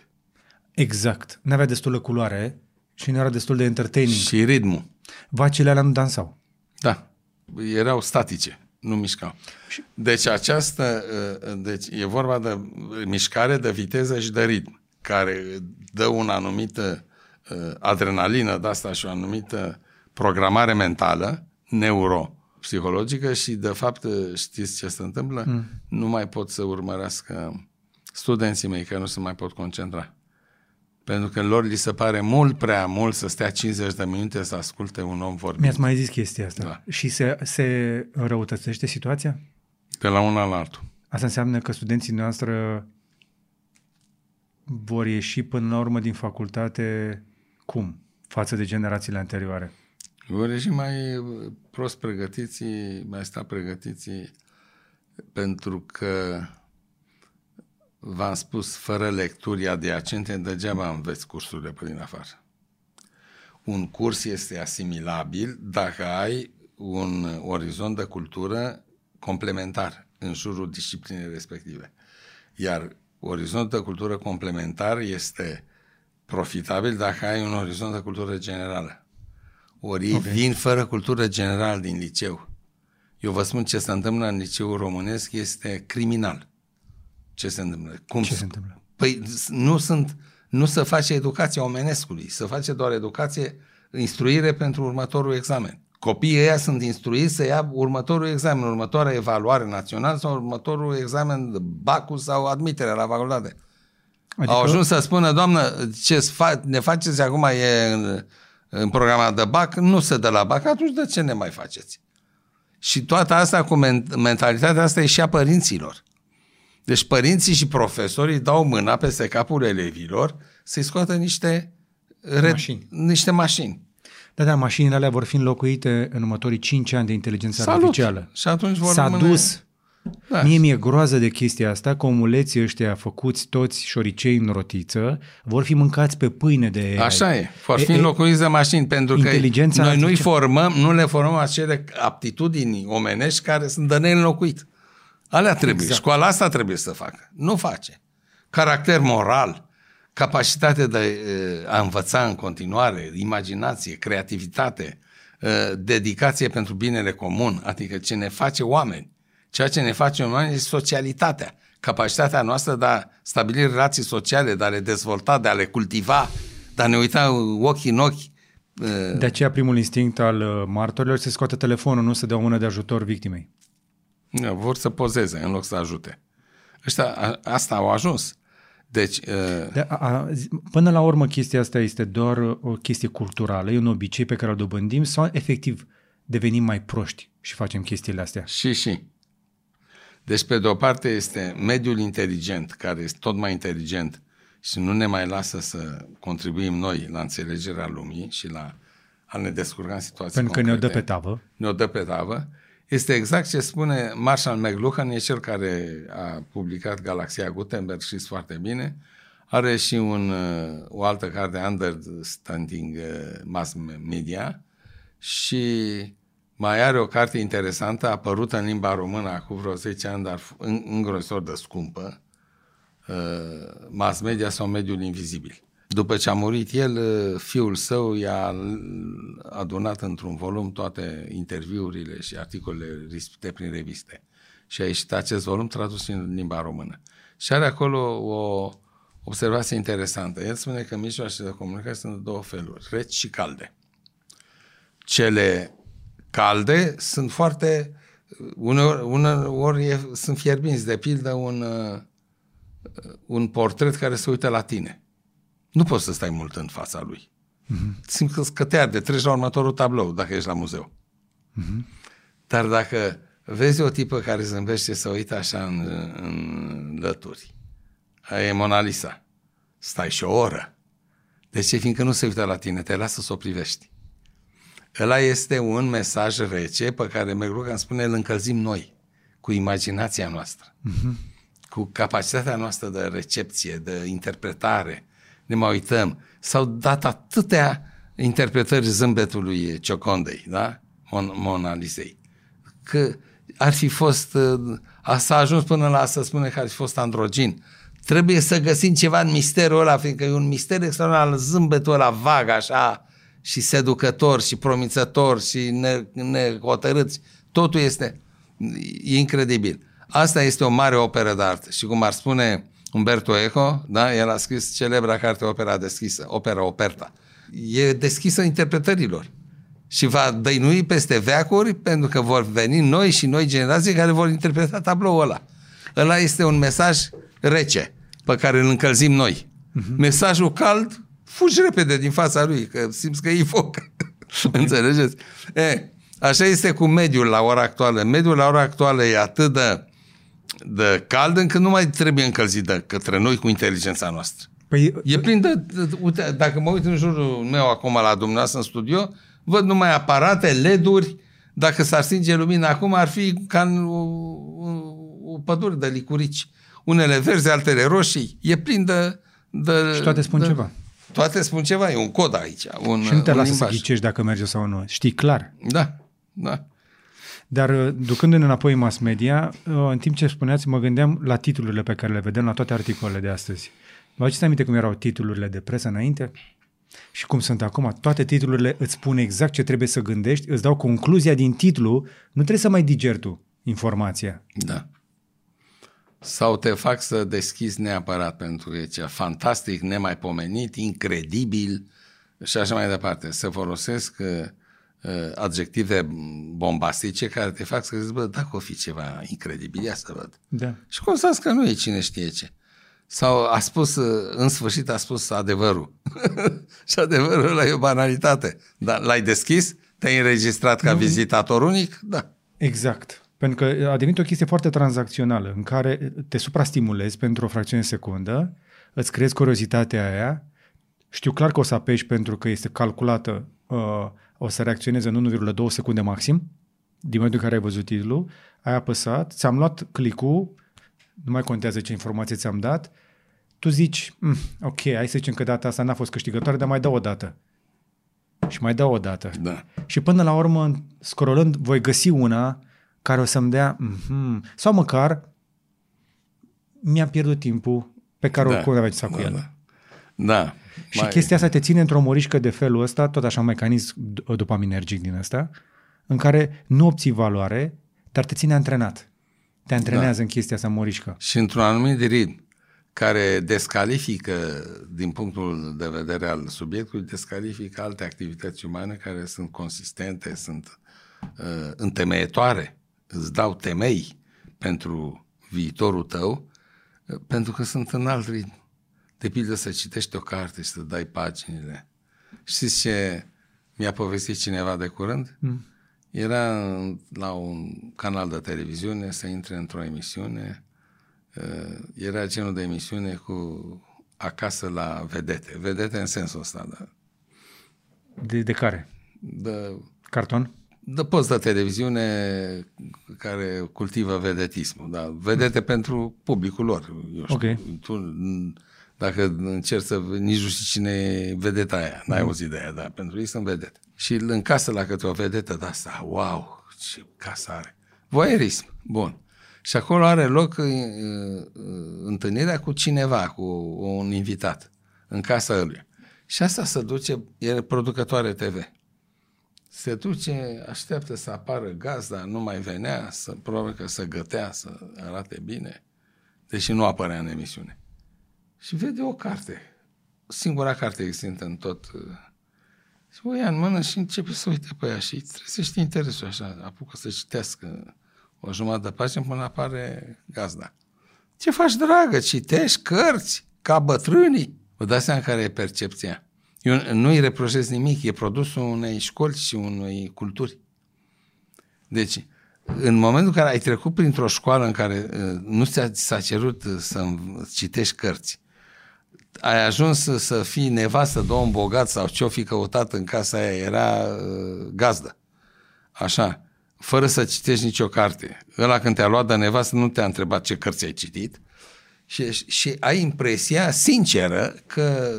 Exact. Nu avea destulă culoare și nu era destul de entertaining. Și ritmul. Vacile alea nu dansau. Da. Erau statice, nu mișcau. Deci această, uh, deci e vorba de mișcare, de viteză și de ritm, care dă o anumită uh, adrenalină de asta și o anumită programare mentală, neuropsihologică și de fapt știți ce se întâmplă? Mm. Nu mai pot să urmărească studenții mei care nu se mai pot concentra. Pentru că lor li se pare mult prea mult să stea 50 de minute să asculte un om vorbind. Mi-ați mai zis chestia asta. Da. Și se, se răutățește situația? De la una la altul. Asta înseamnă că studenții noastre vor ieși până la urmă din facultate cum? Față de generațiile anterioare? Vor ieși mai prost pregătiți, mai sta pregătiți pentru că v-am spus, fără lecturi adiacente, degeaba înveți cursurile pe din afară. Un curs este asimilabil dacă ai un orizont de cultură complementar în jurul disciplinei respective. Iar orizont de cultură complementar este profitabil dacă ai un orizont de cultură generală. Ori okay. vin fără cultură generală din liceu. Eu vă spun ce se întâmplă în liceul românesc este criminal. Ce se întâmplă? Cum ce se întâmplă? Păi nu sunt, nu se face educația omenescului, se face doar educație, instruire pentru următorul examen. Copiii ăia sunt instruiți să ia următorul examen, următoarea evaluare națională sau următorul examen de BACU sau admiterea la facultate. Adică... Au ajuns să spună, doamnă, ce ne faceți acum e în, în programa de BAC, nu se dă la BAC, atunci de ce ne mai faceți? Și toată asta cu mentalitatea asta e și a părinților. Deci părinții și profesorii dau mâna peste capul elevilor să-i scoată niște, re- mașini. niște mașini. Da, da, mașinile alea vor fi înlocuite în următorii 5 ani de inteligență Salut. artificială. Și atunci vor S-a rămâne... dus. Da. Mie mi-e groază de chestia asta că omuleții ăștia făcuți toți șoricei în rotiță vor fi mâncați pe pâine de AI. Așa e, vor fi înlocuiți de mașini pentru că noi nu-i formăm, nu le formăm acele aptitudini omenești care sunt de neînlocuit. Alea trebuie. Exact. Școala asta trebuie să facă. Nu face. Caracter moral, capacitate de a învăța în continuare, imaginație, creativitate, dedicație pentru binele comun, adică ce ne face oameni. Ceea ce ne face oameni este socialitatea. Capacitatea noastră de a stabili relații sociale, de a le dezvolta, de a le cultiva, de a ne uita ochi în ochi. De aceea primul instinct al martorilor se scoate telefonul, nu să dea o mână de ajutor victimei. Da, vor să pozeze în loc să ajute. Ăștia, a, asta au ajuns. Deci, uh... de, a, a, până la urmă chestia asta este doar o chestie culturală, e un obicei pe care îl dobândim sau efectiv devenim mai proști și facem chestiile astea? Și, și. Deci, pe de o parte este mediul inteligent, care este tot mai inteligent și nu ne mai lasă să contribuim noi la înțelegerea lumii și la a ne descurca în situații Pentru concrete. că ne-o dă pe tavă. Ne-o dă pe tavă este exact ce spune Marshall McLuhan, e cel care a publicat Galaxia Gutenberg, știți foarte bine, Are și un, uh, o altă carte, Understanding uh, Mass Media, și mai are o carte interesantă, apărută în limba română acum vreo 10 ani, dar îngrozitor de scumpă, uh, Mass Media sau Mediul Invizibil. După ce a murit el, fiul său i-a adunat într-un volum toate interviurile și articolele risipite prin reviste. Și a ieșit acest volum tradus în limba română. Și are acolo o observație interesantă. El spune că mijloacele de comunicare sunt de două feluri, reci și calde. Cele calde sunt foarte, uneori, uneori e, sunt fierbinți, de pildă un, un portret care se uită la tine nu poți să stai mult în fața lui. Mm-hmm. Simți că te arde, treci la următorul tablou dacă ești la muzeu. Mm-hmm. Dar dacă vezi o tipă care zâmbește să uită așa în, în lături, aia e Mona Lisa. Stai și o oră. De ce? Fiindcă nu se uită la tine, te lasă să o privești. Ăla este un mesaj rece pe care McLuhan spune îl încălzim noi, cu imaginația noastră, mm-hmm. cu capacitatea noastră de recepție, de interpretare, ne mai uităm. S-au dat atâtea interpretări zâmbetului Ciocondei, da? Mon- Mona Lisei. Că ar fi fost, uh, s-a ajuns până la să spune că ar fi fost androgin. Trebuie să găsim ceva în misterul ăla, fiindcă e un mister extraordinar, zâmbetul ăla vag așa și seducător și promițător și ne, nehotărâți. Totul este e incredibil. Asta este o mare operă de artă și cum ar spune Umberto Eco, da? el a scris celebra carte Opera deschisă, Opera Operta. E deschisă interpretărilor și va dăinui peste veacuri pentru că vor veni noi și noi generații care vor interpreta tabloul ăla. Ăla este un mesaj rece pe care îl încălzim noi. Uh-huh. Mesajul cald, fugi repede din fața lui, că simți că e foc. Okay. Înțelegeți? E, așa este cu mediul la ora actuală. Mediul la ora actuală e atât de de cald încât nu mai trebuie încălzit de către noi cu inteligența noastră. Păi, e plin de, de, uite, dacă mă uit în jurul meu acum la dumneavoastră în studio, văd numai aparate, LED-uri, dacă s-ar stinge lumina acum, ar fi ca în o, o, o pădure de licurici. Unele verzi, altele roșii. E plin de... de și toate spun de, ceva. Toate spun ceva, e un cod aici. Un, și nu te lasă limbaj. să ghicești dacă merge sau nu. Știi clar. Da, da. Dar uh, ducându-ne înapoi în mass media, uh, în timp ce spuneați, mă gândeam la titlurile pe care le vedem la toate articolele de astăzi. Vă aduceți aminte cum erau titlurile de presă înainte? Și cum sunt acum, toate titlurile îți spun exact ce trebuie să gândești, îți dau concluzia din titlu, nu trebuie să mai digeri tu informația. Da. Sau te fac să deschizi neapărat pentru că e ceva fantastic, nemaipomenit, incredibil și așa mai departe. Să folosesc uh, uh, adjective bombastice care te fac să zici, bă, dacă o fi ceva incredibil, ia să văd. Da. Și constați că nu e cine știe ce. Sau a spus, uh, în sfârșit a spus adevărul. și adevărul ăla e o banalitate. Dar l-ai deschis? Te-ai înregistrat ca nu. vizitator unic? Da. Exact. Pentru că a devenit o chestie foarte tranzacțională, în care te suprastimulezi pentru o fracțiune de secundă, îți creezi curiozitatea aia, știu clar că o să apeși pentru că este calculată uh, o să reacționeze în 1,2 secunde maxim, din momentul în care ai văzut titlul, ai apăsat, ți-am luat clicul, nu mai contează ce informație ți-am dat, tu zici, mm, ok, hai să zicem că data asta n-a fost câștigătoare, dar mai dau o dată. Și mai dau o dată. Da. Și până la urmă, scrollând, voi găsi una care o să-mi dea, mm-hmm, sau măcar mi-a pierdut timpul pe care da. oricum aveam să fac da, cu el. Da. da. Și mai... chestia asta te ține într-o morișcă de felul ăsta, tot așa un mecanism dopaminergic din ăsta, în care nu obții valoare, dar te ține antrenat. Te antrenează da. în chestia asta morișcă. Și într-un anumit ritm care descalifică, din punctul de vedere al subiectului, descalifică alte activități umane care sunt consistente, sunt uh, întemeietoare, îți dau temei pentru viitorul tău, uh, pentru că sunt în alt ritm. De pildă să citești o carte și să dai paginile. Știți ce mi-a povestit cineva de curând? Mm. Era la un canal de televiziune să intre într-o emisiune. Uh, era genul de emisiune cu acasă la vedete. Vedete în sensul ăsta, da. De, de care? De, Carton? De post de televiziune care cultivă vedetismul, da. Vedete mm. pentru publicul lor. Eu știu, okay. tu Dacă încerci să... Nici nu știi cine e vedeta aia. N-ai auzit de aia, dar pentru ei sunt vedete. Și în casă la câte o vedetă de asta, wow, ce casă are. Voyeurism. Bun. Și acolo are loc uh, uh, întâlnirea cu cineva, cu un invitat, în casa lui. Și asta se duce, e producătoare TV. Se duce, așteaptă să apară gazda, nu mai venea, să, probabil că să gătea, să arate bine, deși nu apărea în emisiune. Și vede o carte, singura carte existentă în tot. uh, Și o ia în mână și începe să uite pe ea și îi trezește interesul așa, apucă să citească o jumătate de pagină până apare gazda. Ce faci, dragă? Citești cărți ca bătrânii? Vă dați seama care e percepția. Eu nu îi reproșez nimic, e produsul unei școli și unei culturi. Deci, în momentul în care ai trecut printr-o școală în care uh, nu ți-a, s-a cerut uh, să înv- citești cărți, ai ajuns să, să fii nevastă de om bogat sau ce-o fi căutat în casa aia, era uh, gazdă. Așa, fără să citești nicio carte. Ăla când te-a luat de nevastă nu te-a întrebat ce cărți ai citit și, și ai impresia sinceră că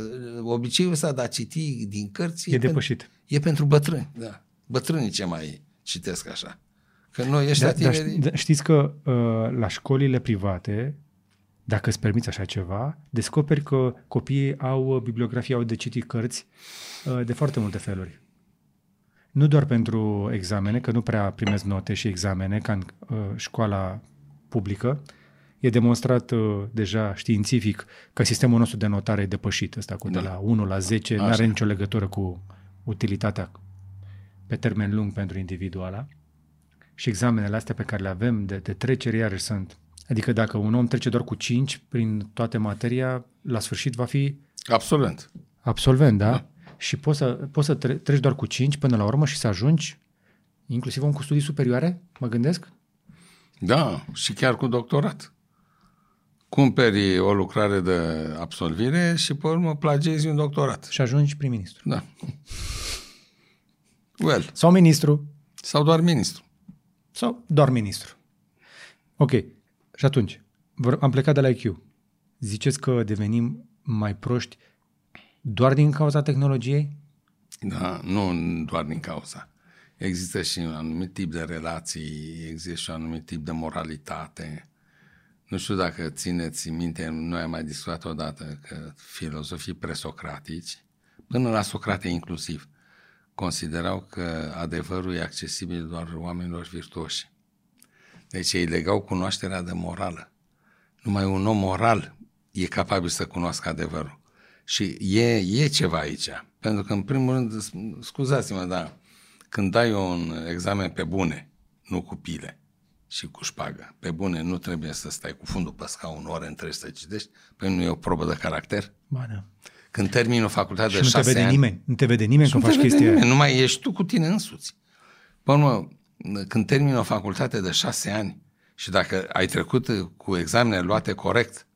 obiceiul ăsta de a citi din cărți E depășit. e pentru bătrâni. Da. Bătrânii ce mai citesc așa. Că noi Da, ăștia dar tinerii... ști- da, știți că uh, la școlile private, dacă îți permiți așa ceva, descoperi că copiii au uh, bibliografie, au de citit cărți uh, de foarte multe feluri. Nu doar pentru examene, că nu prea primesc note și examene ca în uh, școala publică. E demonstrat uh, deja științific că sistemul nostru de notare e depășit, ăsta cu de Da. la 1 la 10, nu Așa. are nicio legătură cu utilitatea pe termen lung pentru individul ăla. Și examenele astea pe care le avem de, de trecere iarăși sunt. Adică dacă un om trece doar cu 5 prin toate materia, la sfârșit va fi Absolvent. absolvent, da? da. Și poți să, poți să tre- treci doar cu 5 până la urmă și să ajungi, inclusiv om cu studii superioare, mă gândesc? Da, și chiar cu doctorat. Cumperi o lucrare de absolvire și pe urmă plagiezi un doctorat. Și ajungi prim-ministru. Da. Well, Sau ministru, sau doar ministru. sau doar ministru. Ok. Și atunci, vor- am plecat de la IQ. Ziceți că devenim mai proști doar din cauza tehnologiei? Da, nu doar din cauza. Există și un anumit tip de relații, există și un anumit tip de moralitate. Nu știu dacă țineți minte, noi am mai discutat odată că filozofii presocratici, până la Socrate inclusiv, considerau că adevărul e accesibil doar oamenilor virtuoși. Deci ei legau cunoașterea de morală. Numai un om moral e capabil să cunoască adevărul. Și e, e ceva aici. Pentru că, în primul rând, scuzați-mă, dar când dai un examen pe bune, nu cu pile și cu șpagă, pe bune nu trebuie să stai cu fundul pe scaun ore întregi să citești, păi nu e o probă de caracter. Ba, da. Când termini o facultate Și de nu te șase vede ani, nimeni. Nu te vede nimeni că nu te faci vede chestia aia. nimeni, numai ești tu cu tine însuți. Pe urmă, când termini o facultate de șase ani și dacă ai trecut cu examene luate corect,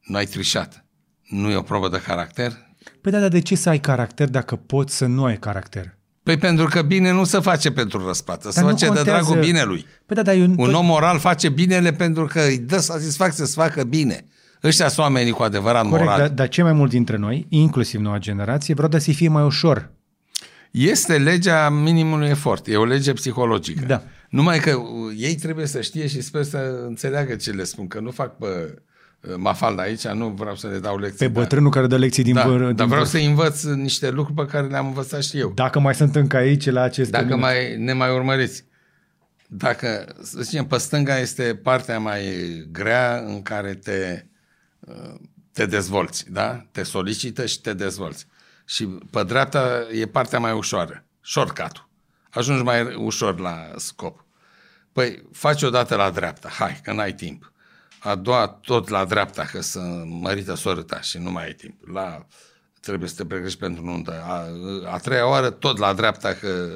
nu ai trișat, nu e o probă de caracter, Păi da, dar de ce să ai caracter dacă poți să nu ai caracter? Păi pentru că bine nu se face pentru răsplată, se Dar nu face de contează. dragul binelui. Păi da, dar eu... Un om moral face binele pentru că îi dă satisfacție să facă bine. Ăștia sunt oamenii cu adevărat Corect, morali. dar, dar cei mai mulți dintre noi, inclusiv noua generație, vreau să fie mai ușor. Este legea minimului efort, e o lege psihologică. Da. Numai că uh, ei trebuie să știe și sper să înțeleagă ce le spun, că nu fac pe uh, mafalda aici, nu vreau să le dau lecții. Pe dar- bătrânul care dă lecții din da, văr, dar din vreau văr. să învăț niște lucruri pe care le-am învățat și eu. Dacă mai sunt încă aici la acest Dacă minut. mai, ne mai urmăriți. Dacă, să zicem, pe stânga este partea mai grea în care te, uh, te dezvolți, da? Te solicită și te dezvolți. Și pe dreapta e partea mai ușoară, shortcut-ul. Ajungi mai ușor la scop. Păi, faci o dată la dreapta, hai, că n-ai timp. A doua, tot la dreapta, că să mărită soră ta și nu mai ai timp. La, trebuie să te pregătești pentru nuntă. A, a treia oară, tot la dreapta, că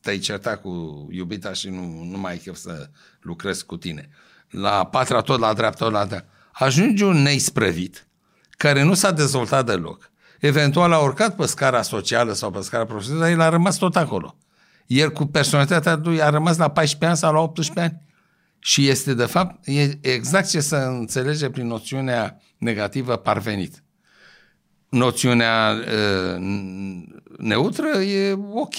te-ai certat cu iubita și nu, nu mai ai chef să lucrezi cu tine. La a patra, tot la dreapta, tot la dreapta. Ajunge un neisprăvit, care nu s-a dezvoltat deloc. Eventual a urcat pe scara socială sau pe scara profesională, dar el a rămas tot acolo. El cu personalitatea lui a rămas la 14 ani sau la 18 ani. Și este, de fapt, e exact ce se înțelege prin noțiunea negativă parvenit. Noțiunea uh, neutră e ok,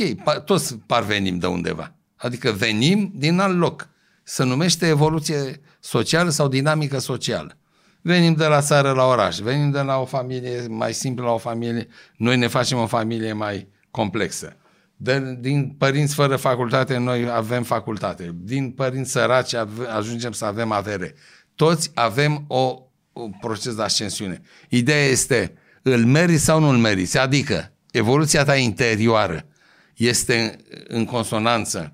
toți parvenim de undeva. Adică venim din alt loc. Se numește evoluție socială sau dinamică socială. Venim de la țară la oraș, venim de la o familie mai simplă la o familie, noi ne facem o familie mai complexă. De, din părinți fără facultate, noi avem facultate. Din părinți săraci ajungem să avem avere. Toți avem o, un proces de ascensiune. Ideea este, îl meriți sau nu îl meriți? Adică, evoluția ta interioară este în consonanță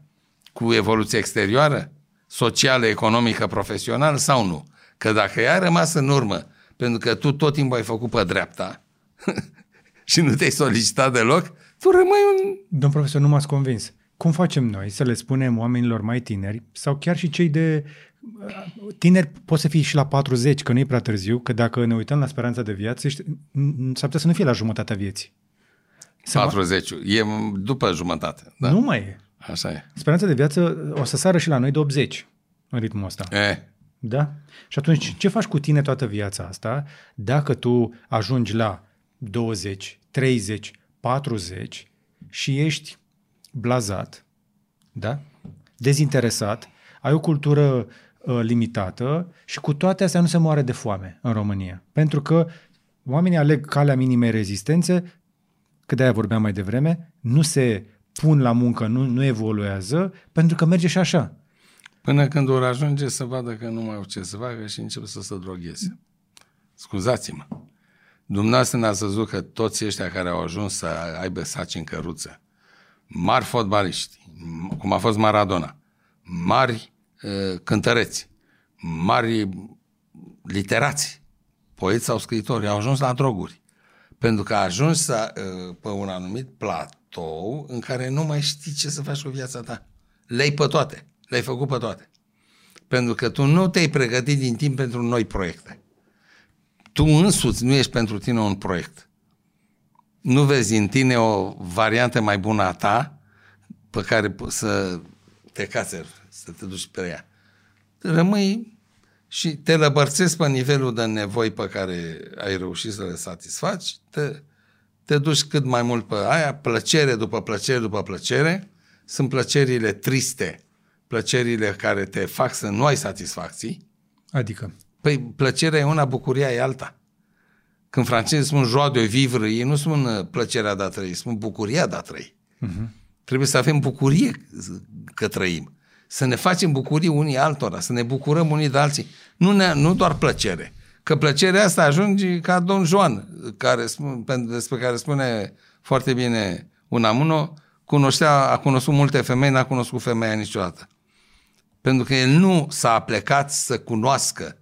cu evoluția exterioară? Socială, economică, profesională sau nu? Că dacă ea a rămas în urmă, pentru că tu tot timpul ai făcut pe dreapta și nu te-ai solicitat deloc, tu rămâi un... Domn profesor, nu m-ați convins. Cum facem noi să le spunem oamenilor mai tineri sau chiar și cei de tineri pot să fie și la 40, că nu e prea târziu, că dacă ne uităm la speranța de viață, s-ar putea să nu fie la jumătatea vieții. 40, e după jumătate. Da? Nu mai e. Așa e. Speranța de viață o să sară și la noi de 80 în ritmul ăsta. E. Da? Și atunci, ce faci cu tine toată viața asta dacă tu ajungi la 20, 30, 40 și ești blazat, da? dezinteresat, ai o cultură uh, limitată și cu toate astea nu se moare de foame în România. Pentru că oamenii aleg calea minimei rezistențe, că de-aia vorbeam mai devreme, nu se pun la muncă, nu, nu evoluează, pentru că merge și așa. Până când vor ajunge să vadă că nu mai au ce să facă și încep să se drogheze. Scuzați-mă. Dumneavoastră ne-ați văzut că toți ăștia care au ajuns să aibă saci în căruță, mari fotbaliști, cum a fost Maradona, mari uh, cântăreți, mari literați, poeți sau scriitori, au ajuns la droguri. Pentru că a ajuns să, uh, pe un anumit platou în care nu mai știi ce să faci cu viața ta. Le-ai pe toate. Le-ai făcut pe toate. Pentru că tu nu te-ai pregătit din timp pentru noi proiecte. Tu însuți nu ești pentru tine un proiect. Nu vezi în tine o variantă mai bună a ta pe care să te cațeri, să te duci pe ea. Rămâi și te lăbărțezi pe nivelul de nevoi pe care ai reușit să le satisfaci, te, te duci cât mai mult pe aia, plăcere după plăcere după plăcere, sunt plăcerile triste, plăcerile care te fac să nu ai satisfacții. Adică? Păi plăcerea e una, bucuria e alta. Când francezii spun joie de vivre, ei nu spun uh, plăcerea de a trăi, spun bucuria de a trăi. Uh-huh. Trebuie să avem bucurie că trăim. Să ne facem bucurii unii altora, să ne bucurăm unii de alții. Nu, ne, nu doar plăcere. Că plăcerea asta ajunge ca Don Juan, care, despre care spune foarte bine un amuno, cunoștea, a cunoscut multe femei, n-a cunoscut femeia niciodată. Pentru că el nu s-a plecat să cunoască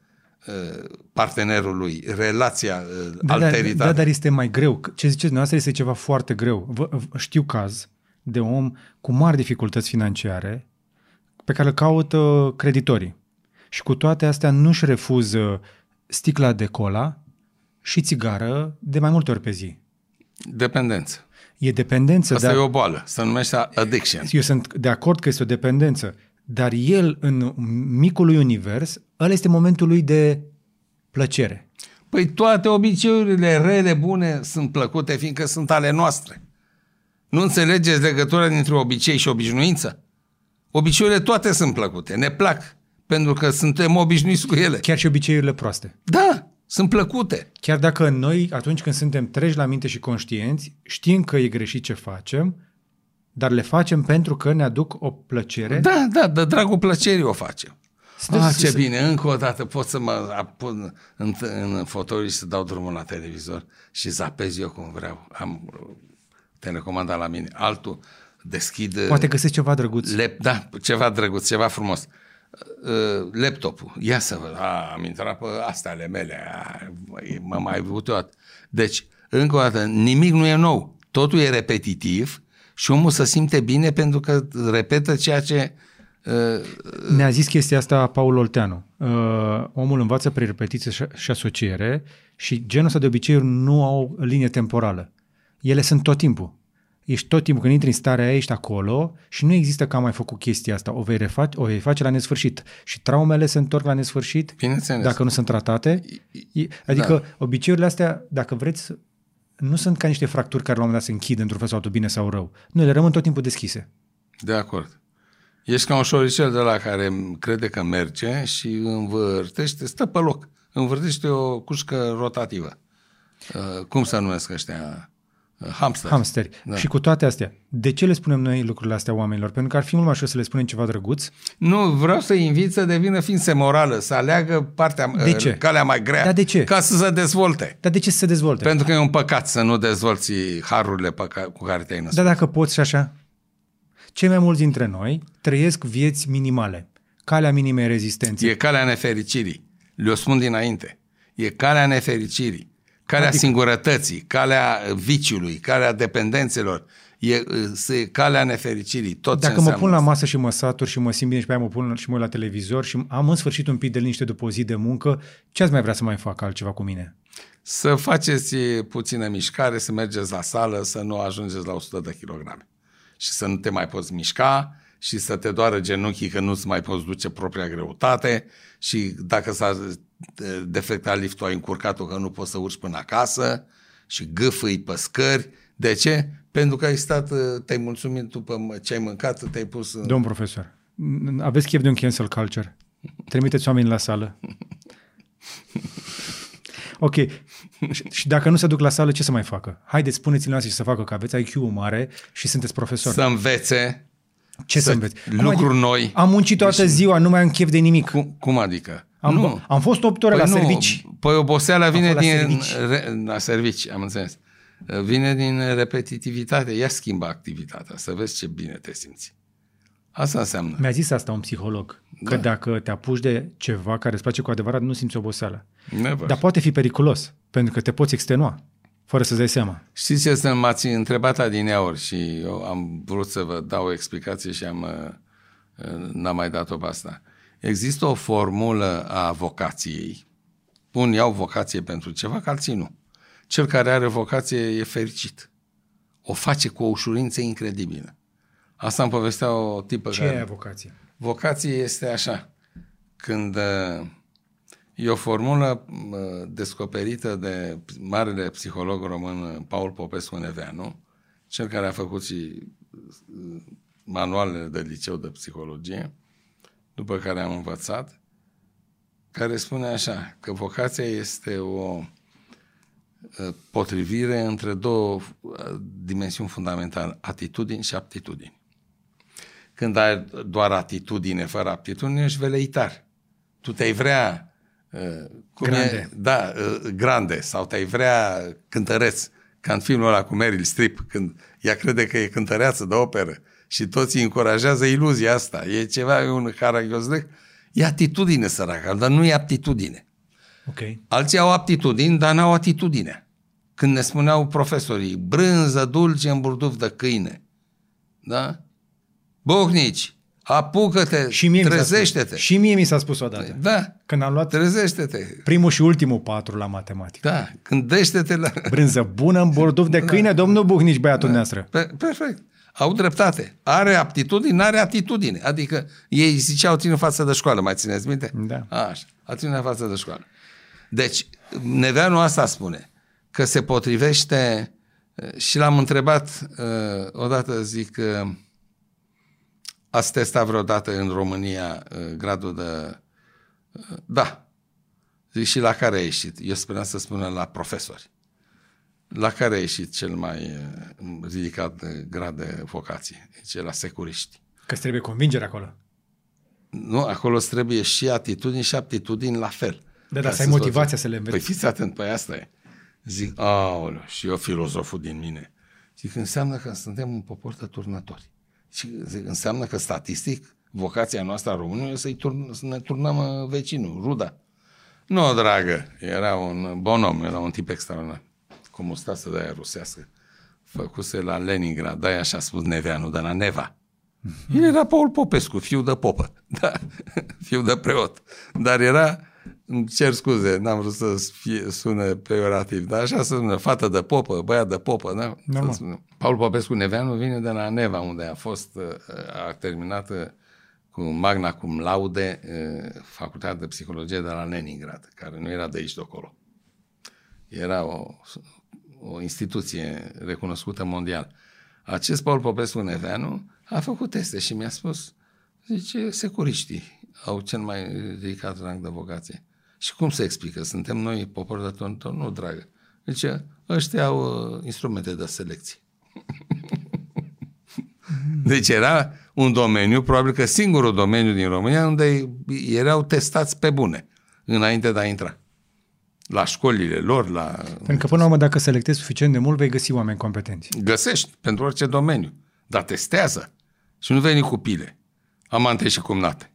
uh, partenerul lui, relația, uh, da, alteritate. Da, dar este mai greu. Ce ziceți dumneavoastră este ceva foarte greu. Vă, știu caz de om cu mari dificultăți financiare pe care îl caută creditorii. Și cu toate astea nu-și refuză sticla de cola și țigară de mai multe ori pe zi. Dependență. E dependență. Asta dar... e o boală, se numește addiction. Eu sunt de acord că este o dependență, dar el în micul lui univers, ăla este momentul lui de plăcere. Păi toate obiceiurile rele, bune, sunt plăcute, fiindcă sunt ale noastre. Nu înțelegeți legătura dintre obicei și obișnuință? Obiceiurile toate sunt plăcute, ne plac, pentru că suntem obișnuiți cu ele. Chiar și obiceiurile proaste. Da, sunt plăcute. Chiar dacă noi, atunci când suntem treji la minte și conștienți, știm că e greșit ce facem, dar le facem pentru că ne aduc o plăcere. Da, da, de dragul plăcerii o facem. Ah, ce bine, încă o dată pot să mă pun în, în fotoliu și să dau drumul la televizor și zapez eu cum vreau. Am telecomanda la mine. Altul deschid... Poate găsesc ceva drăguț. Lep, da, ceva drăguț, ceva frumos. Uh, laptopul. Ia să văd. A, am intrat pe astea ale mele. mă mai avut eu. Deci, încă o dată, nimic nu e nou. Totul e repetitiv și omul se simte bine pentru că repetă ceea ce uh, ne-a zis chestia asta Paul Olteanu. Uh, omul învață prin repetiție și asociere și genul ăsta de obiceiuri nu au linie temporală. Ele sunt tot timpul. ești tot timpul, când intri în starea aia, ești acolo și nu există că am mai făcut chestia asta. O vei, reface, o vei face la nesfârșit. Și traumele se întorc la nesfârșit Bineînțeles. dacă nu sunt tratate. E- Adică da. obiceiurile astea, dacă vreți, nu sunt ca niște fracturi care la un moment dat se închid într-un fel sau altul, bine sau rău. Nu, ele rămân tot timpul deschise. De acord. Ești ca un șoricel de la care crede că merge și învârtește, stă pe loc, învârtește o cușcă rotativă. Uh, cum se numesc ăștia? Uh, hamster. Hamsteri. Da. Și cu toate astea, de ce le spunem noi lucrurile astea oamenilor? Pentru că ar fi mult mai ușor să le spunem ceva drăguț. Nu, vreau să invit să devină ființe morală, să aleagă partea, De ce? calea mai grea, Dar de ce? ca să se dezvolte. Dar de ce să se dezvolte? Pentru că e un păcat să nu dezvolți harurile pe ca- cu care te-ai născut. Dar dacă poți și așa, cei mai mulți dintre noi trăiesc vieți minimale. Calea minimei rezistenței. E calea nefericirii. Le-o spun dinainte. E calea nefericirii. Calea Adică- adică... singurătății, calea viciului, calea dependențelor. E, e calea nefericirii. Tot ce Dacă mă înseamnă pun la asta. masă și mă satur și mă simt bine și pe aia mă pun și mă uit la televizor și am în sfârșit un pic de liniște după o zi de muncă, ce ați mai vrea să mai fac altceva cu mine? Să faceți puțină mișcare, să mergeți la sală, să nu ajungeți la 100 de kilograme. Și să nu te mai poți mișca și să te doară genunchii că nu-ți mai poți duce propria greutate și dacă s-a eh, defectat liftul, ai încurcat-o că nu poți să urci până acasă și gâfâi pe scări. De ce? Pentru că ai stat, eh, te-ai mulțumit după ce ai mâncat, te-ai pus... în- Domn profesor, n- aveți chef de un cancel culture? Trimiteți oameni la sală. Ok. Și, și dacă nu se duc la sală, ce să mai facă? Haideți, spuneți-le noastre și să facă, că aveți IQ mare și sunteți profesor. Să învețe ce să, să- înveți? lucruri noi. Am muncit toată ziua, nu mai am chef de nimic. Cum, cum adică? Am, nu. am fost 8 ore la nu, servici. Păi oboseala vine fost la din... servici. Re, la servici, am înțeles. Vine din repetitivitate. Ia schimbă activitatea, să vezi ce bine te simți. Asta înseamnă. Mi-a zis asta un psiholog, că Da. dacă te apuci de ceva care îți place cu adevărat, nu simți oboseală. Never. Dar poate fi periculos, pentru că te poți extenua, fără să-ți dai seama. Știți ce să m-ați întrebat adineauri și eu am vrut să vă dau o explicație și am, uh, n-am mai dat-o pe asta. Există o formulă a vocației. Unii au vocație pentru ceva, că alții nu. Cel care are vocație e fericit. O face cu o ușurință incredibilă. Asta îmi povestea o tipă Ce care... e vocație? Vocație este așa. Când uh, e o formulă uh, descoperită de marele psiholog român uh, Paul Popescu Neveanu, cel care a făcut și uh, manualele de liceu de psihologie, după care am învățat, care spune așa, că vocația este o uh, potrivire între două uh, dimensiuni fundamentale, atitudini și aptitudini. Când ai doar atitudine fără aptitudine, ești veleitar. Tu te-ai vrea uh, cum Grande. E, da, uh, grande sau te-ai vrea cântăreț, ca în filmul ăla cu Meryl Streep, când ea crede că e cântăreață de operă și toți îi încurajează iluzia asta. E ceva, e un haragiozlec, e atitudine săracă, dar nu e aptitudine. Ok. Alții au aptitudini, dar n-au atitudine. Când ne spuneau profesorii, brânză dulce în burduf de câine. Da? Buhnici, apucă-te, Și mie mi s-a trezește-te. spus, și mie mi s-a spus odată. Da, Când am luat trezește-te. primul și ultimul patru la matematică. Da, gândește-te la... Brânză bună în borduf de câine, domnul Buhnici, băiatul Da. noastră. Pe, perfect. Au dreptate. Are aptitudine, are atitudine. Adică ei ziceau ține față de școală, mai țineți minte? Da. Așa, atitudinea față de școală. Deci, Neveanu asta spune, că se potrivește eh, și l-am întrebat uh, odată, zic, uh, ați testat vreodată în România uh, gradul de... Uh, da. Zic, și la care a ieșit? Eu speram să spună la profesori. La care a ieșit cel mai uh, ridicat uh, grad de vocație? Zice, la securiști. Că îți trebuie convingere acolo. Nu, acolo îți trebuie și atitudini și aptitudini la fel. Da, da, Ca să ai să-ți motivația faci- să le înveți. Păi fiți atent, păi asta e. Zic, aoleu, și eu filozoful din mine. Zic, înseamnă că suntem un popor de turnători. Și zic, înseamnă că statistic vocația noastră a românului e să-i turn, să ne turnăm uh, vecinul, ruda. Nu, dragă, era un bon om, era un tip extraordinar, cu mustasă de aia rusească. Făcuse la Leningrad, de așa a spus Neveanu, de la Neva. El era Paul Popescu, fiu de popă, da, fiu de preot. Dar era îmi cer scuze, n-am vrut să fie, sună peorativ, dar așa se sună, fată de popă, băiat de popă, da? Normal. Paul Popescu Neveanu vine de la Neva, unde a fost, uh, a terminat uh, cu magna cum laude uh, facultatea de psihologie de la Leningrad, care nu era de aici de acolo. Era o, o instituție recunoscută mondial. Acest Paul Popescu Neveanu a făcut teste și mi-a spus, zice, securiștii au cel mai ridicat rang de vocație. Și cum se explică? Suntem noi popor de tonton? Nu, dragă. Deci ăștia au uh, instrumente de selecție. deci era un domeniu, probabil că singurul domeniu din România unde erau testați pe bune înainte de a intra. La școlile lor, la... Pentru că până la urmă, dacă selectezi suficient de mult, vei găsi oameni competenți. Găsești pentru orice domeniu. Dar testează. Și nu veni cu pile. Amante și cumnate.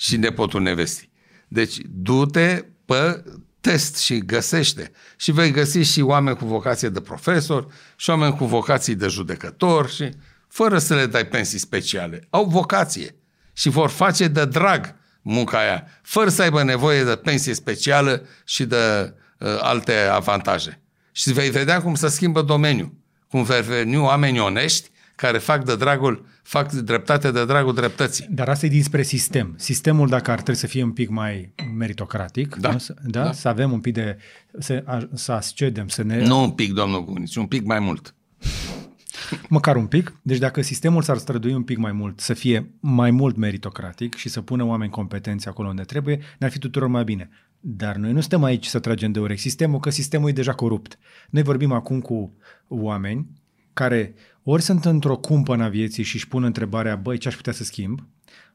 Și nepotul nevestii. Deci, du-te pe test și găsește. Și vei găsi și oameni cu vocație de profesor și oameni cu vocații de judecător și fără să le dai pensii speciale. Au vocație și vor face de drag munca aia, fără să aibă nevoie de pensie specială și de uh, alte avantaje. Și vei vedea cum se schimbă domeniul, cum vei veni oameni onești care fac de dragul, fac dreptate de dragul dreptății. Dar asta e dinspre sistem. Sistemul, dacă ar trebui să fie un pic mai meritocratic, Da. nu? Să- da? Da. să avem un pic de... să, a- să ascedem, să ne... Nu un pic, domnul Gunici, un pic mai mult. Măcar un pic. Deci dacă sistemul s-ar strădui un pic mai mult, să fie mai mult meritocratic și să pună oameni competenți acolo unde trebuie, ne-ar fi tuturor mai bine. Dar noi nu suntem aici să tragem de urechi sistemul, că sistemul e deja corupt. Noi vorbim acum cu oameni care ori sunt într-o cumpănă a vieții și își pun întrebarea, băi, ce aș putea să schimb?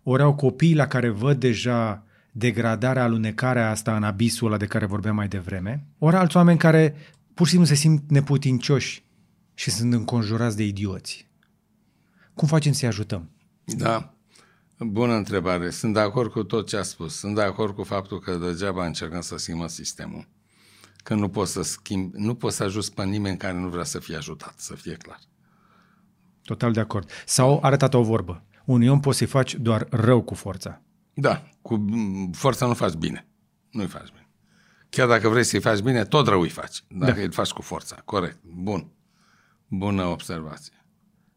Ori au copii la care văd deja degradarea, alunecarea asta în abisul ăla de care vorbeam mai devreme, ori alți oameni care pur și simplu se simt neputincioși și sunt înconjurați de idioți. Cum facem să-i ajutăm? Da. Bună întrebare. Sunt de acord cu tot ce a spus. Sunt de acord cu faptul că degeaba încercăm să schimbăm sistemul. Că nu poți să schimbi, nu poți să ajuți pe nimeni care nu vrea să fie ajutat, să fie clar. Total de acord. Sau arătat o vorbă. Unui om poți să-i faci doar rău cu forța. Da, cu m, forța nu faci bine. Nu-i faci bine. Chiar dacă vrei să-i faci bine, tot rău îi faci. Dacă Da. îl faci cu forța. Corect. Bun. Bună observație.